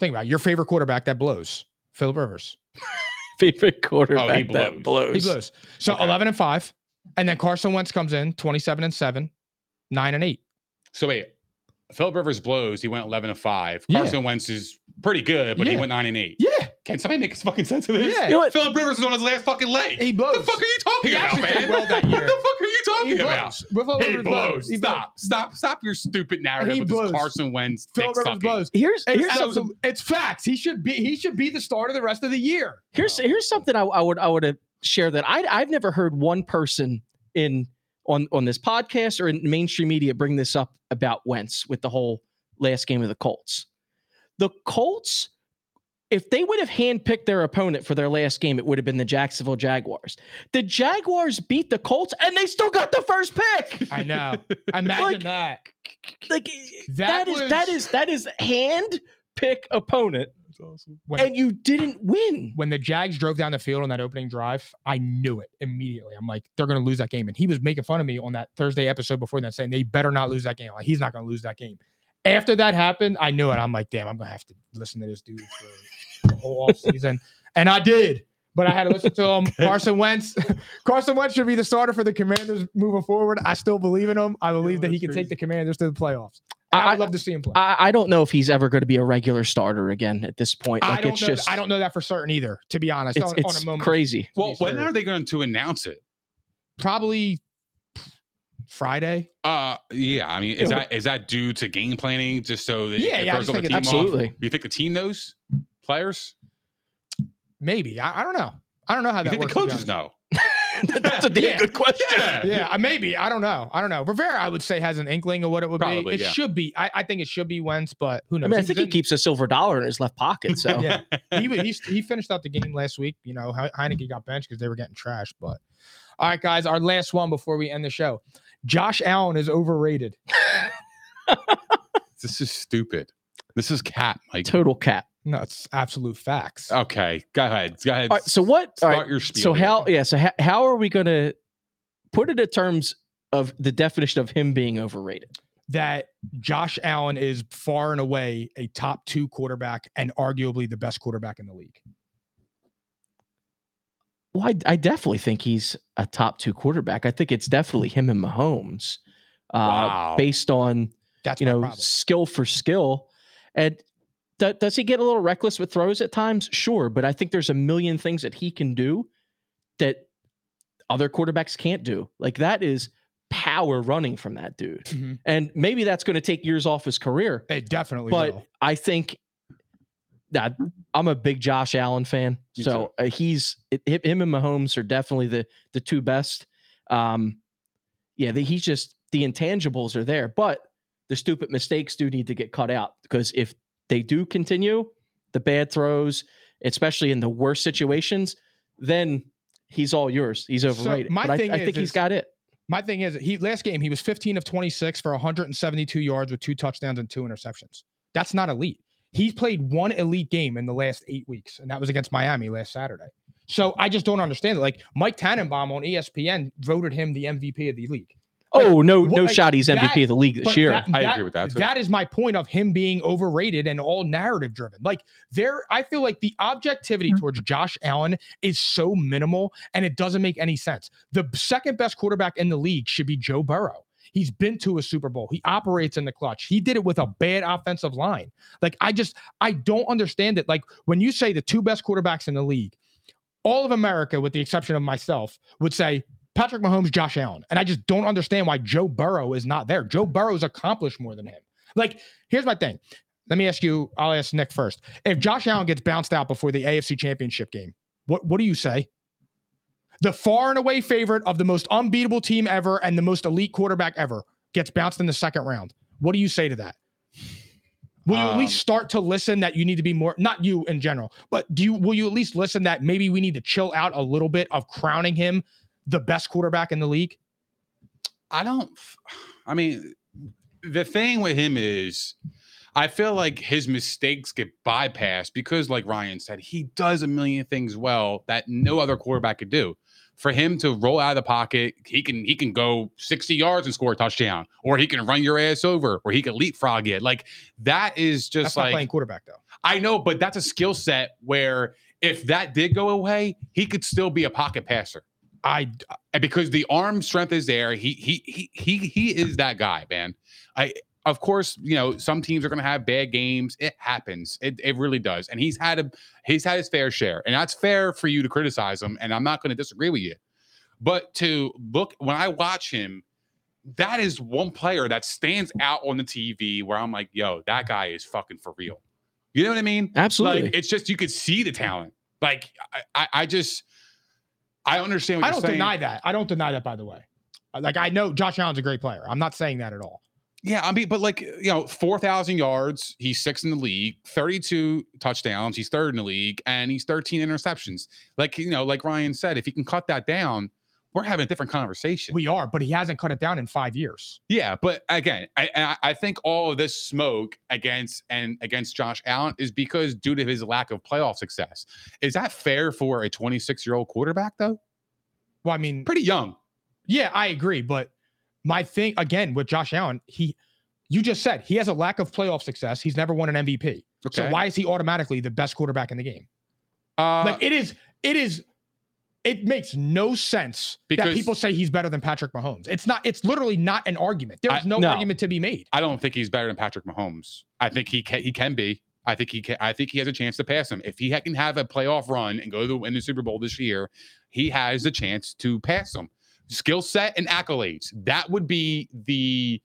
Think about it. your favorite quarterback that blows. Philip Rivers. Favorite quarterback blows. that blows. He blows. So Okay. 11 and 5. And then Carson Wentz comes in 27 and 7, 9 and 8. So wait, Philip Rivers blows. He went 11 and 5. Yeah. Carson Wentz is pretty good, but he went 9 and 8. Yeah. Can somebody make a fucking sense of this? Yeah. You know what? Philip Rivers is on his last fucking leg. He blows. What the fuck are you talking He about, man? well that year. What the fuck are you talking He blows. Philip He Rivers blows. He Stop. Stop. Stop your stupid narrative He with blows. this Carson Wentz dick Philip Rivers sucking. blows. Here's here's absolute- something. it's facts. He should be he should be the starter the rest of the year. Here's here's something I, I would I would uh, share that I I've never heard one person in on on this podcast or in mainstream media bring this up about Wentz with the whole last game of the Colts. The Colts, if they would have handpicked their opponent for their last game, it would have been the Jacksonville Jaguars. The Jaguars beat the Colts and they still got the first pick. I know. Imagine Like, that. Like That that is that was- is that is hand pick opponent, When, and you didn't win. when the Jags drove down the field on that opening drive, I knew it immediately. I'm like, they're going to lose that game. And he was making fun of me on that Thursday episode before that, saying they better not lose that game. Like, he's not going to lose that game. After that happened, I knew it. I'm like, damn, I'm going to have to listen to this dude for the whole offseason. And I did. But I had to listen to him. Carson Wentz. Carson Wentz should be the starter for the Commanders moving forward. I still believe in him. I believe that he can take the Commanders to the playoffs. I, I- would love to see him play. I, I don't know if he's ever going to be a regular starter again at this point. I don't it's know. just I don't know that for certain either. To be honest, it's on, it's on a moment, crazy. Well, when are they going to announce it? probably Friday. Uh, yeah. I mean, is that is that due to game planning, just so that Yeah, it yeah, I throws just the think team it's- off? Absolutely. Do you think the team knows players? Maybe I, I don't know. I don't know how You that think the works. to be coaches know? That's a damn Yeah. good question. Yeah. Yeah, uh, maybe I don't know. I don't know. Rivera, I would say, has an inkling of what it would Probably, be. It yeah. should be. I, I think it should be Wentz, but who I knows? mean, I think he in- keeps a silver dollar in his left pocket. So Yeah, he, wa- he's, he finished out the game last week. You know, He- Heinicke got benched because they were getting trashed. But all right, guys, our last one before we end the show. Josh Allen is overrated. This is stupid. This is cat, Mike. total cat. No, it's absolute facts. Okay, go ahead. Go ahead. All right, so what? All Start right, your spiel. so here. how? Yeah. So how, how are we going to put it in terms of the definition of him being overrated? that Josh Allen is far and away a top two quarterback and arguably the best quarterback in the league. Well, I, I definitely think he's a top two quarterback. I think it's definitely him and Mahomes, uh, Wow. based on That's you know problem. skill for skill. And do- does he get a little reckless with throws at times? Sure, but I think there's a million things that he can do that other quarterbacks can't do. Like that is power running from that dude. Mhm. And maybe that's going to take years off his career. It definitely But will. I think that I'm a big Josh Allen fan. Me so uh, he's it, him and Mahomes are definitely the the two best. Um, yeah, the, he's just the intangibles are there, but the stupid mistakes do need to get cut out because if they do continue, the bad throws, especially in the worst situations, then he's all yours. He's overrated. my but I, thing I is- think he's is- got it. My thing is, he last game he was 15 of 26 for 172 yards with two touchdowns and two interceptions. That's not elite. He's played one elite game in the last eight weeks, and that was against Miami last Saturday. So I just don't understand it. Like Mike Tannenbaum on ESPN voted him the MVP of the league. Like, Oh no, what- no like, shot. He's MVP that- of the league this year. that- I that- agree with that, too. That is my point of him being overrated and all narrative driven. Like there, I feel like the objectivity hmm. towards Josh Allen is so minimal and it doesn't make any sense. The second best quarterback in the league should be Joe Burrow. He's been to a Super Bowl. He operates in the clutch. He did it with a bad offensive line. Like I just I don't understand it. Like when you say the two best quarterbacks in the league, all of America, with the exception of myself, would say Patrick Mahomes, Josh Allen. And I just don't understand why Joe Burrow is not there. Joe Burrow's accomplished more than him. Like, here's my thing. Let me ask you, I'll ask Nick first. If Josh Allen gets bounced out before the AFC championship game, what, what do you say? The far and away favorite of the most unbeatable team ever and the most elite quarterback ever gets bounced in the second round. What do you say to that? Will you at least Um, start to listen that you need to be more not you in general, but do you will you at least listen that maybe we need to chill out a little bit of crowning him the best quarterback in the league? I don't. I mean, the thing with him is, I feel like his mistakes get bypassed because, like Ryan said, he does a million things well that no other quarterback could do. For him to roll out of the pocket, he can he can go 60 yards and score a touchdown, or he can run your ass over, or he can leapfrog it. Like that is just That's like not playing quarterback though. I know, but that's a skill set where if that did go away, he could still be a pocket passer. I because the arm strength is there, he he he he he is that guy, man. I of course, you know, some teams are going to have bad games. It happens. It, it really does. And he's had a he's had his fair share. And that's fair for you to criticize him and I'm not going to disagree with you. But to look when I watch him, that is one player that stands out on the TV where I'm like, yo, that guy is fucking for real. You know what I mean? Absolutely. Like it's just you could see the talent. Like I, I, I just I understand what I don't saying. deny that. I don't deny that. By the way, like I know Josh Allen's a great player. I'm not saying that at all. Yeah, I mean, but like you know, four thousand yards. He's sixth in the league, thirty-two touchdowns. He's third in the league, and he's thirteen interceptions. Like you know, like Ryan said, if he can cut that down, we're having a different conversation. We are, but he hasn't cut it down in five years. Yeah, but again, I I- I think all of this smoke against and against Josh Allen is because due to his lack of playoff success. Is that fair for a twenty-six-year-old quarterback though? Well, I mean, Pretty young. yeah, I agree. But my thing again with Josh Allen, he, you just said he has a lack of playoff success. He's never won an MVP. So why is he automatically the best quarterback in the game? Uh, Like it is, it is. It makes no sense that people say he's better than Patrick Mahomes. It's not. It's literally not an argument. There's no, no. argument to be made. I don't think he's better than Patrick Mahomes. I think he can he can be. I think he can. I think he has a chance to pass him if he can have a playoff run and go to win the Super Bowl this year. He has a chance to pass him. Skill set and accolades. That would be the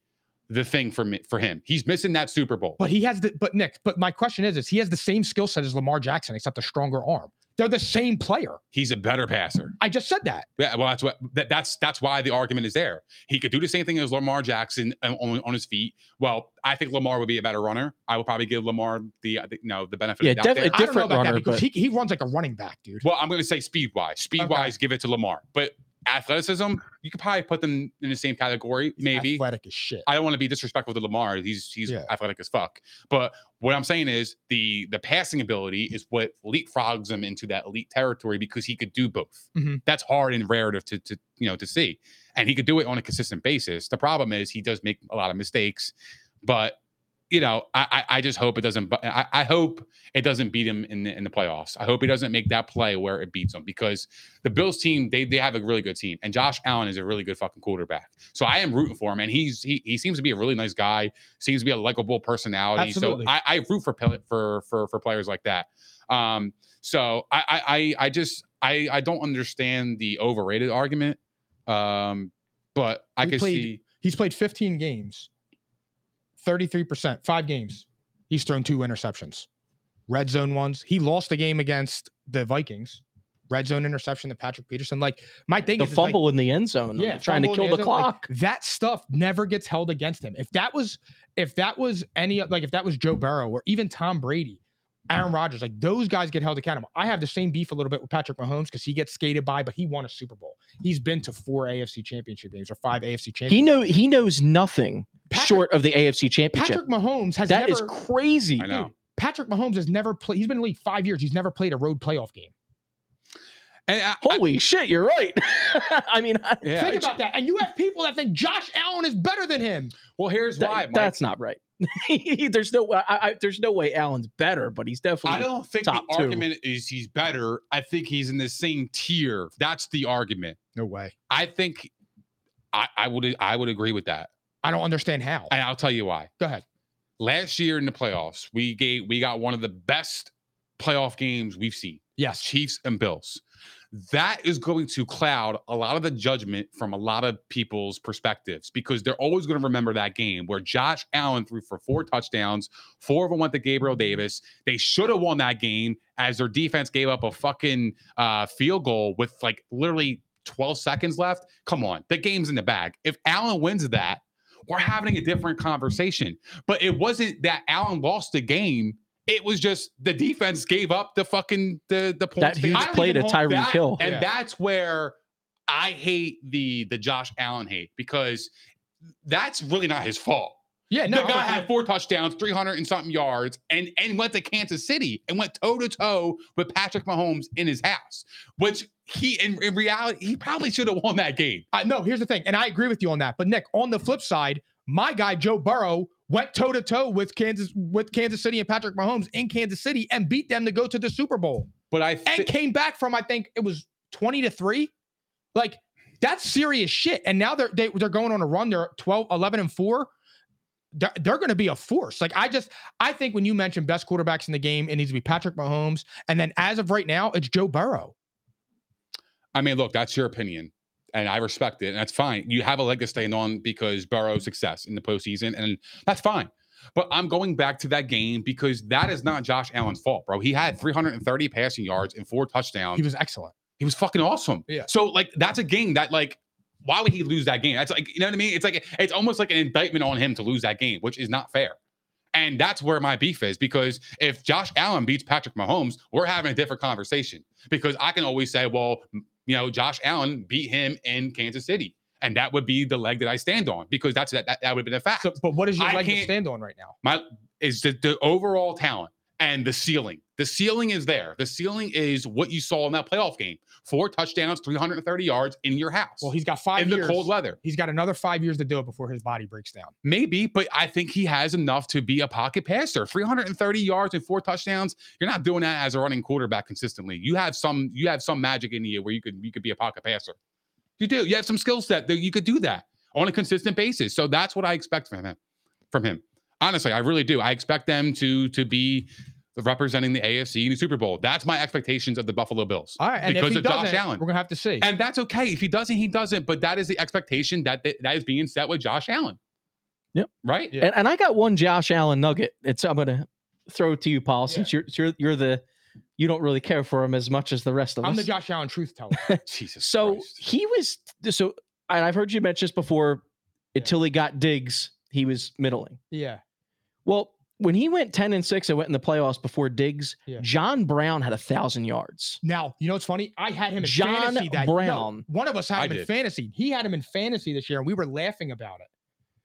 the thing for me for him. He's missing that Super Bowl. But he has the. But Nick. But my question is: Is he has the same skill set as Lamar Jackson, except a stronger arm? They're the same player. He's a better passer. I just said that. Yeah, well, that's what that, that's that's why the argument is there. He could do the same thing as Lamar Jackson on, on, on his feet. Well, I think Lamar would be a better runner. I would probably give Lamar the, uh, the you know the benefit. Yeah, of the doubt definitely there. I don't know different runner, that because but- he, he runs like a running back, dude. Well, I'm going to say speed wise. Speed wise, give it to Lamar. But athleticism, you could probably put them in the same category. Maybe. athletic as shit. I don't want to be disrespectful to Lamar. He's he's Yeah. athletic as fuck. But what I'm saying is the the passing ability is what leapfrogs him into that elite territory because he could do both. Mhm. That's hard and rare to, to to you know to see, and he could do it on a consistent basis. The problem is he does make a lot of mistakes, but you know I I, just hope it doesn't. I, I hope it doesn't beat him in the, in the playoffs. I hope he doesn't make that play where it beats him because the Bills team they they have a really good team and Josh Allen is a really good fucking quarterback. So I am rooting for him and he's he he seems to be a really nice guy. Seems to be a likable personality. Absolutely. So I, I root for for for for players like that. Um. So I I I, just I I don't understand the overrated argument. Um. But I can played- see. He's played 15 games, 33%, five games. He's thrown two interceptions, red zone ones. He lost the game against the Vikings, red zone interception to Patrick Peterson. Like my thing the is, is like, fumble in the end zone. yeah, trying to kill the end zone, like, clock. that stuff never gets held against him. If that was, if that was any like if that was Joe Burrow or even Tom Brady, Aaron Rodgers, like those guys get held accountable. I have the same beef a little bit with Patrick Mahomes because he gets skated by, but he won a Super Bowl. He's been to four AFC Championship games or five AFC Championship. he know he knows nothing Patrick- short of the AFC Championship. Patrick Mahomes has That is never. crazy. I know. Patrick Mahomes has never played. He's been in the league five years. He's never played a road playoff game. And I, I- Holy shit, you're right. I mean, I- yeah, Think it's- about that. And you have people that think Josh Allen is better than him. well, here's that- why. Mike. that's not right. there's no I, I, there's no way Allen's better, but he's definitely. I don't think top the two. argument is he's better. I think he's in the same tier. That's the argument. No way. I think I, I would I would agree with that. I don't understand how. And I'll tell you why. Go ahead. Last year in the playoffs, we gave we got one of the best playoff games we've seen. Yes. Chiefs and Bills. That is going to cloud a lot of the judgment from a lot of people's perspectives because they're always going to remember that game where Josh Allen threw for four touchdowns, four of them went to Gabriel Davis. They should have won that game as their defense gave up a fucking uh, field goal with like literally 12 seconds left. Come on, the game's in the bag. If Allen wins that, we're having a different conversation. But it wasn't that Allen lost the game. It was just the defense gave up the fucking the the points. that they- huge I don't play to even- Tyreek Hill. and Yeah. that's where I hate the the Josh Allen hate because that's really not his fault. Yeah, the no, guy I'm- had four touchdowns, 300 and something yards, and and went to Kansas City and went toe to toe with Patrick Mahomes in his house, which he in, in reality he probably should have won that game. I no, here's the thing, and I agree with you on that. But Nick, on the flip side, my guy Joe Burrow went toe to toe with Kansas with Kansas City and Patrick Mahomes in Kansas City and beat them to go to the Super Bowl But I and came back from I think it was 20 to 3. Like that's serious shit. And now they're they, they're going on a run. They're 12, 11 and 4. They're, they're going to be a force. Like I just I think when you mention best quarterbacks in the game, it needs to be Patrick Mahomes. And then as of right now, it's Joe Burrow. I mean, look, that's your opinion, and I respect it, and that's fine. You have a leg to stand on because Burrow's success in the postseason, and that's fine. But I'm going back to that game because that is not Josh Allen's fault, bro. He had 330 passing yards and four touchdowns. He was excellent. He was fucking awesome. Yeah. So like that's a game that like why would he lose that game? That's like you know what I mean? It's like it's almost like an indictment on him to lose that game, which is not fair. And that's where my beef is because if Josh Allen beats Patrick Mahomes, we're having a different conversation. Because I can always say, well, you know, Josh Allen beat him in Kansas City. And that would be the leg that I stand on because that's that that, that would have been a fact. So, but what is your I leg to stand on right now? My is the, the overall talent and the ceiling. The ceiling is there. The ceiling is what you saw in that playoff game. Four touchdowns, 330 yards in your house. Well, he's got five in years. the cold weather. He's got another five years to do it before his body breaks down. Maybe, but I think he has enough to be a pocket passer. 330 yards and four touchdowns. You're not doing that as a running quarterback consistently. You have some you have some magic in you where you could you could be a pocket passer. You do. You have some skill set that you could do that on a consistent basis. So that's what I expect from him. From him. Honestly, I really do. I expect them to to be representing the AFC in the Super Bowl. That's my expectations of the Buffalo Bills. All right, and because if he of Josh doesn't, Allen. we're gonna have to see. And that's okay. If he doesn't, he doesn't. But that is the expectation that that, that is being set with Josh Allen. Yep. Right. Yeah. And, and I got one Josh Allen nugget. It's I'm gonna throw it to you, Paul, since you're you're you're the you don't really care for him as much as the rest of us. I'm the Josh Allen truth teller. Jesus. so Christ. he was so and I've heard you mention this before. Until he got Diggs, he was middling. yeah. Well, when he went 10 and 6 and went in the playoffs before Diggs, Yeah. John Brown had a thousand yards. Now, you know what's funny? I had him in John fantasy that no, Brown. one of us had I him in did. fantasy. He had him in fantasy this year, and we were laughing about it.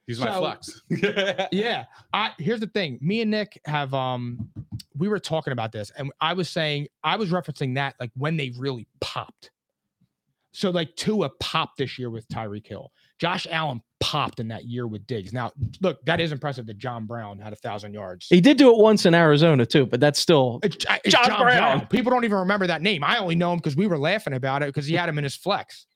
He's my flex. Yeah. I here's the thing. Me and Nick have um we were talking about this, and I was saying I was referencing that like when they really popped. So like Tua popped this year with Tyreek Hill. Josh Allen popped in that year with Diggs. Now, look, that is impressive that John Brown had a thousand yards. He did do it once in Arizona too, but that's still It's, uh, it's John Brown. People don't even remember that name. I only know him because we were laughing about it because he had him in his flex.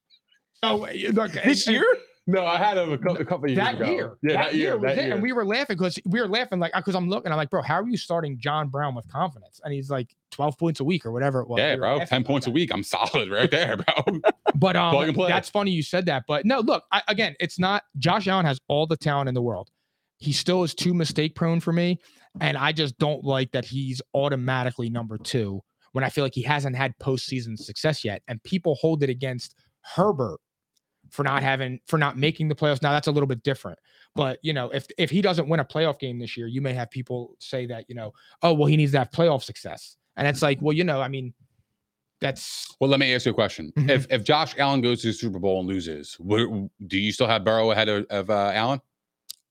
So uh, look, this and- year. No, I had him a couple, a couple years that ago. year, Yeah, that, year, was that year. and we were laughing because we were laughing like because I'm looking, I'm like, bro, how are you starting John Brown with confidence? And he's like 12 points a week or whatever it was. yeah, We bro. Ten about points a week. I'm solid right there, bro. But um, that's funny you said that. But no, look, I, again, it's not. Josh Allen has all the talent in the world. He still is too mistake prone for me, and I just don't like that he's automatically number two when I feel like he hasn't had postseason success yet. And people hold it against Herbert for not having for not making the playoffs. Now that's a little bit different. But you know, if if he doesn't win a playoff game this year, you may have people say that you know, oh well, he needs to have playoff success, and it's like, well, you know, I mean, that's well, let me ask you a question. Mhm. If if Josh Allen goes to the Super Bowl and loses, do you still have Burrow ahead of, of uh, Allen?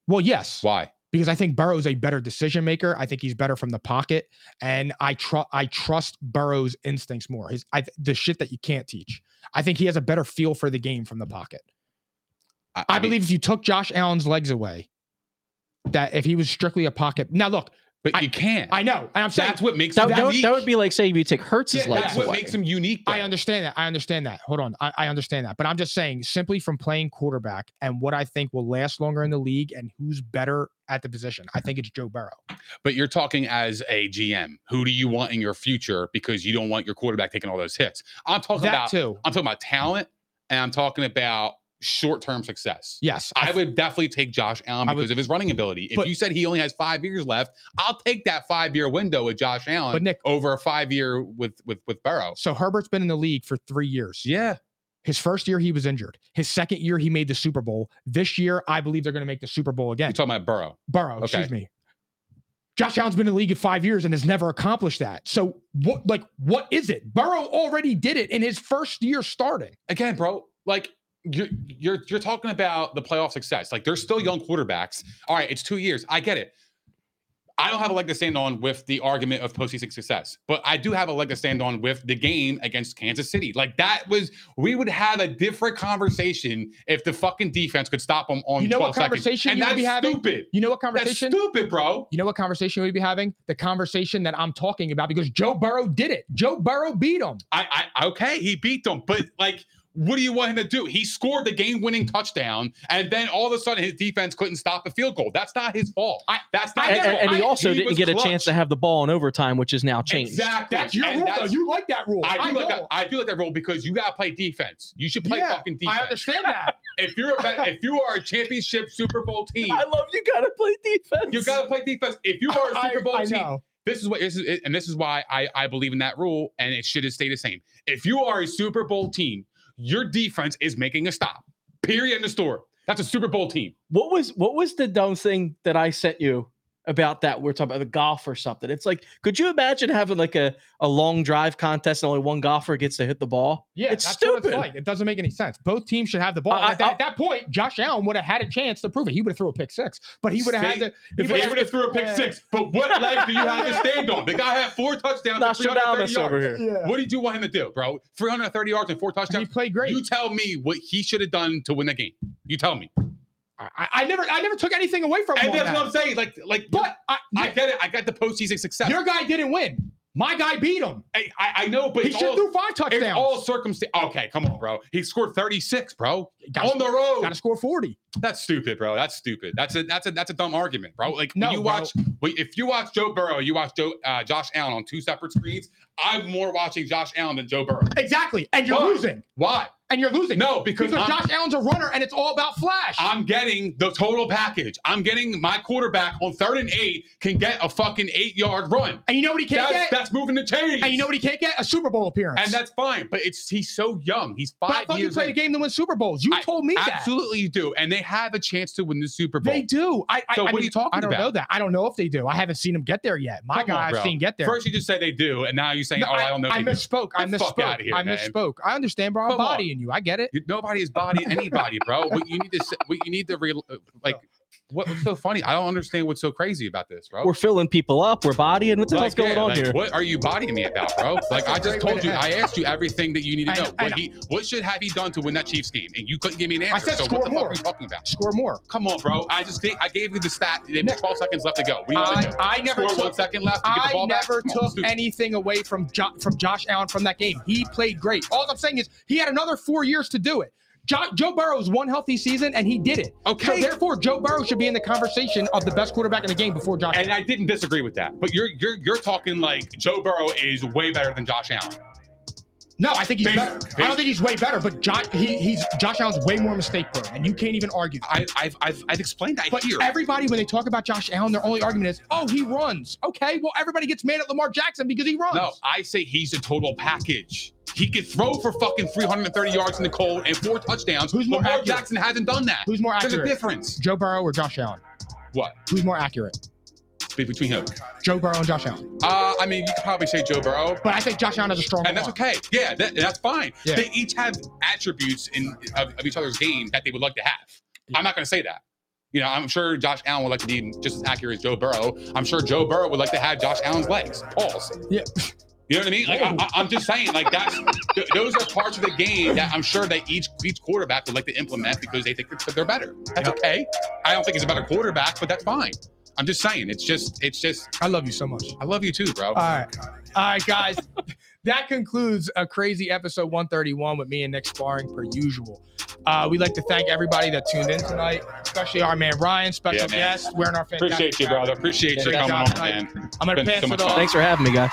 well, yes. Why? Because I think Burrow's a better decision maker. I think he's better from the pocket, and I trust I trust Burrow's instincts more. His I, the shit that you can't teach. I think he has a better feel for the game from the pocket. I, mean, believe if you took Josh Allen's legs away, that if he was strictly a pocket. Now look, but I- you can't. I know, and I'm saying that's what makes That, him that, would, unique. that would be like saying if you take Hurts's Yeah, legs that's what away. makes him unique. I understand that. I understand that. Hold on. I, I understand that. But I'm just saying, simply from playing quarterback and what I think will last longer in the league and who's better at the position, I think it's Joe Burrow. But you're talking as a GM. Who do you want in your future because you don't want your quarterback taking all those hits? I'm talking That about too. I'm talking about talent and I'm talking about short-term success. Yes. I would definitely take Josh Allen I would- because of his running ability. If But- you said he only has five years left, I'll take that five-year window with Josh Allen But Nick- over a five-year with with with Burrow. So Herbert's been in the league for three years. Yeah. His first year, he was injured. His second year, he made the Super Bowl. This year, I believe they're going to make the Super Bowl again. You're talking about Burrow. Burrow, Okay. excuse me. Josh Allen's been in the league in five years and has never accomplished that. So what, like, what is it? Burrow already did it in his first year starting. Again, bro, like you're you're you're talking about the playoff success. Like they're still young quarterbacks. All right, it's two years. I get it. I don't have a leg to stand on with the argument of postseason success, but I do have a leg to stand on with the game against Kansas City. Like that was, we would have a different conversation if the fucking defense could stop them on. You know what 12 seconds. conversation And you would be having? Stupid. You know what conversation? That's stupid, bro. You know what conversation we'd be having? The conversation that I'm talking about because Joe Burrow did it. Joe Burrow beat him. I, I okay, he beat them, but like, what do you want him to do? He scored the game-winning touchdown, and then all of a sudden his defense couldn't stop a field goal. That's not his fault. I- That's not I his And, never- and he also didn't was get a chance to have the ball in overtime, which is now changed. Exactly. That's your And rule. though. You like that rule. I do like that. I do like that rule because you gotta play defense. You should play Yeah, fucking defense. I understand that. If you're a, if you are a championship Super Bowl team, I love you. Got to play defense. you gotta play defense. If you are a Super Bowl I team, know. this is what this is, and this is why I I believe in that rule, and it should stay the same. If you are a Super Bowl team, your defense is making a stop. Period. In the store. That's a Super Bowl team. What was what was the dumb thing that I sent you about that? We're talking about the golf or something. It's like, could you imagine having like a, a long drive contest and only one golfer gets to hit the ball? Yeah, it's that's stupid. what it's like. It doesn't make any sense. Both teams should have the ball. I- at, that, I- at that point, Josh Allen would have had a chance to prove it. He would have threw a pick six, but he would have had to. If he would have threw a pick Yeah. six, but what leg do you have to stand on? The guy had four touchdowns. and 330 Nostradamus yards. over here. Yeah. What did you want him to do, bro? 330 yards and four And he touchdowns. played great. You tell me what he should have done to win the game. You tell me. I, I never, I never took anything away from him. And that's that. what I'm saying. Like, like, But I, I get it. I got the postseason success. your guy didn't win. My guy beat him. I, I, I know, but He it's should do five it's touchdowns. all circumstance. Okay, come on, bro. He scored 36, bro. Gotta- on the road. Got to score forty. That's stupid, bro. That's stupid. That's a that's a that's a dumb argument, bro. Like No, when you bro. watch, if you watch Joe Burrow, you watch Joe uh, Josh Allen on two separate screens. I'm more watching Josh Allen than Joe Burrow. Exactly, and you're Why? losing. Why? And you're losing. No, because because Josh Allen's a runner, and it's all about flash. I'm getting the total package. I'm getting my quarterback on third and eight can get a fucking eight yard run. and you know what he can't That's get? that's moving the chains. and you know what he can't get? A Super Bowl appearance. and that's fine. But it's he's so young. He's But I five thought you years. played a game to win Super Bowls. You I- told me that. Absolutely, you do, and they have a chance to win the Super Bowl. They do. I, I, So what are you talking about? I don't about? know that. I don't know if they do. I haven't seen them get there yet. My Come guy, on, I've seen get there. First, you just say they do, and now you're saying, No, "Oh, I, don't know." I, if they do. misspoke. I Get the fuck misspoke. I misspoke. I understand, bro. I'm. Bodying you. I get it. You- Nobody is body anybody, bro. what you need to say, what you need to real uh, like. What, what's so funny? I don't understand what's so crazy about this, bro. We're filling people up. We're bodying. What the hell's Like, going yeah, on like, here? What are you bodying me about, bro? Like I just told way you, to I asked you everything that you need to I know. know, What know. he, what should have he done to win that Chiefs game? And you couldn't give me an answer. I said so score what the more. fuck are you talking about? Score more. Come on, bro. I just think I gave you the stat. They have 12 seconds left to go. We I, need to I never score took. second left to get the I ball back. never Come on, took dude. anything away from jo- from Josh Allen from that game. He played great. All I'm saying is he had another four years to do it. Jo- Joe Burrow's one healthy season and he did it. Okay. So therefore, Joe Burrow should be in the conversation of the best quarterback in the game before Josh. And I didn't disagree with that. But you're you're you're talking like Joe Burrow is way better than Josh Allen. No, I think he's better. I don't think he's way better, but Josh, he, he's Josh Allen's way more mistake prone, and you can't even argue. I, I've, I've I've explained that But here. everybody, when they talk about Josh Allen, their only argument is, "Oh, he runs." Okay, well, everybody gets mad at Lamar Jackson because he runs. No, I say he's a total package. He could throw for fucking 330 yards in the cold and four touchdowns. Who's more Lamar accurate? Jackson hasn't done that. Who's more accurate? There's a difference. Joe Burrow or Josh Allen? What? Who's more accurate? Be- Between who? Joe Burrow and Josh Allen. Uh, I mean, you could probably say Joe Burrow. But I think Josh Allen has a stronger And that's arm. okay. Yeah, that, that's fine. Yeah. They each have attributes in of, of each other's game that they would like to have. I'm not going to say that. You know, I'm sure Josh Allen would like to be just as accurate as Joe Burrow. I'm sure Joe Burrow would like to have Josh Allen's legs. Pause. Yeah. You know what I mean? Like I, I'm just saying, like that's th- those are parts of the game that I'm sure that each each quarterback would like to implement because they think that they're better. That's okay. I don't think he's a better quarterback, but that's fine. I'm just saying, it's just, it's just. I love you so much. I love you too, bro. All right. All right, guys. that concludes a crazy episode 131 with me and Nick sparring per usual. Uh, we'd like to thank everybody that tuned in tonight, especially our man Ryan, special Yeah, man. guest, wearing our fantastic Appreciate you, brother. Appreciate you coming on, tonight. man. I'm gonna pass so it off. Thanks for having me, guys.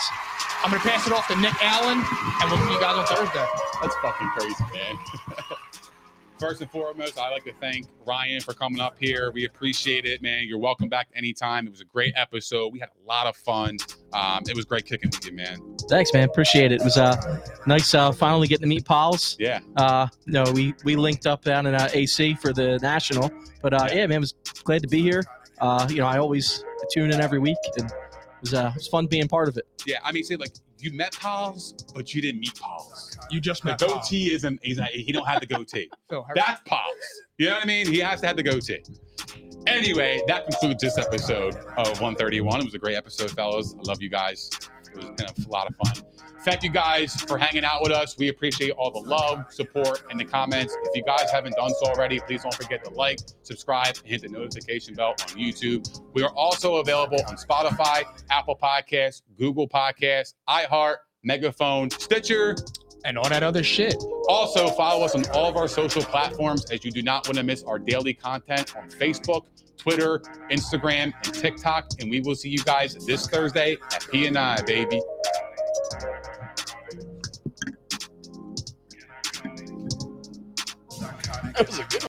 I'm going to pass it off to Nick Allen, and we'll see you guys on Thursday. That's fucking crazy, man. First and foremost, I'd like to thank Ryan for coming up here. We appreciate it, man. You're welcome back anytime. It was a great episode. We had a lot of fun. Um, it was great kicking with you, man. Thanks, man. Appreciate it. It was uh, nice uh, finally getting to meet Pauls. Yeah. Uh, no, we we linked up down in uh, AC for the national, but uh, yeah, man, was glad to be here. Uh, you know, I always tune in every week, and it was uh, it was fun being part of it. Yeah. I mean, see, like you met Pauls, but you didn't meet Pauls. You just The met Paul. goatee isn't. He's not, he don't have the goatee. Phil, hurry. That's Pauls. You know what I mean? He has to have the goatee. Anyway, that concludes this episode of 131. It was a great episode, fellas. I love you guys. It was kind of a lot of fun. Thank you guys for hanging out with us. We appreciate all the love, support, and the comments. If you guys haven't done so already, please don't forget to like, subscribe, and hit the notification bell on YouTube. We are also available on Spotify, Apple Podcasts, Google Podcasts, iHeart, Megaphone, Stitcher, and all that other shit. Also, follow us on all of our social platforms as you do not want to miss our daily content on Facebook, Twitter, Instagram, and TikTok. And we will see you guys this Thursday at P&I, baby. That was a good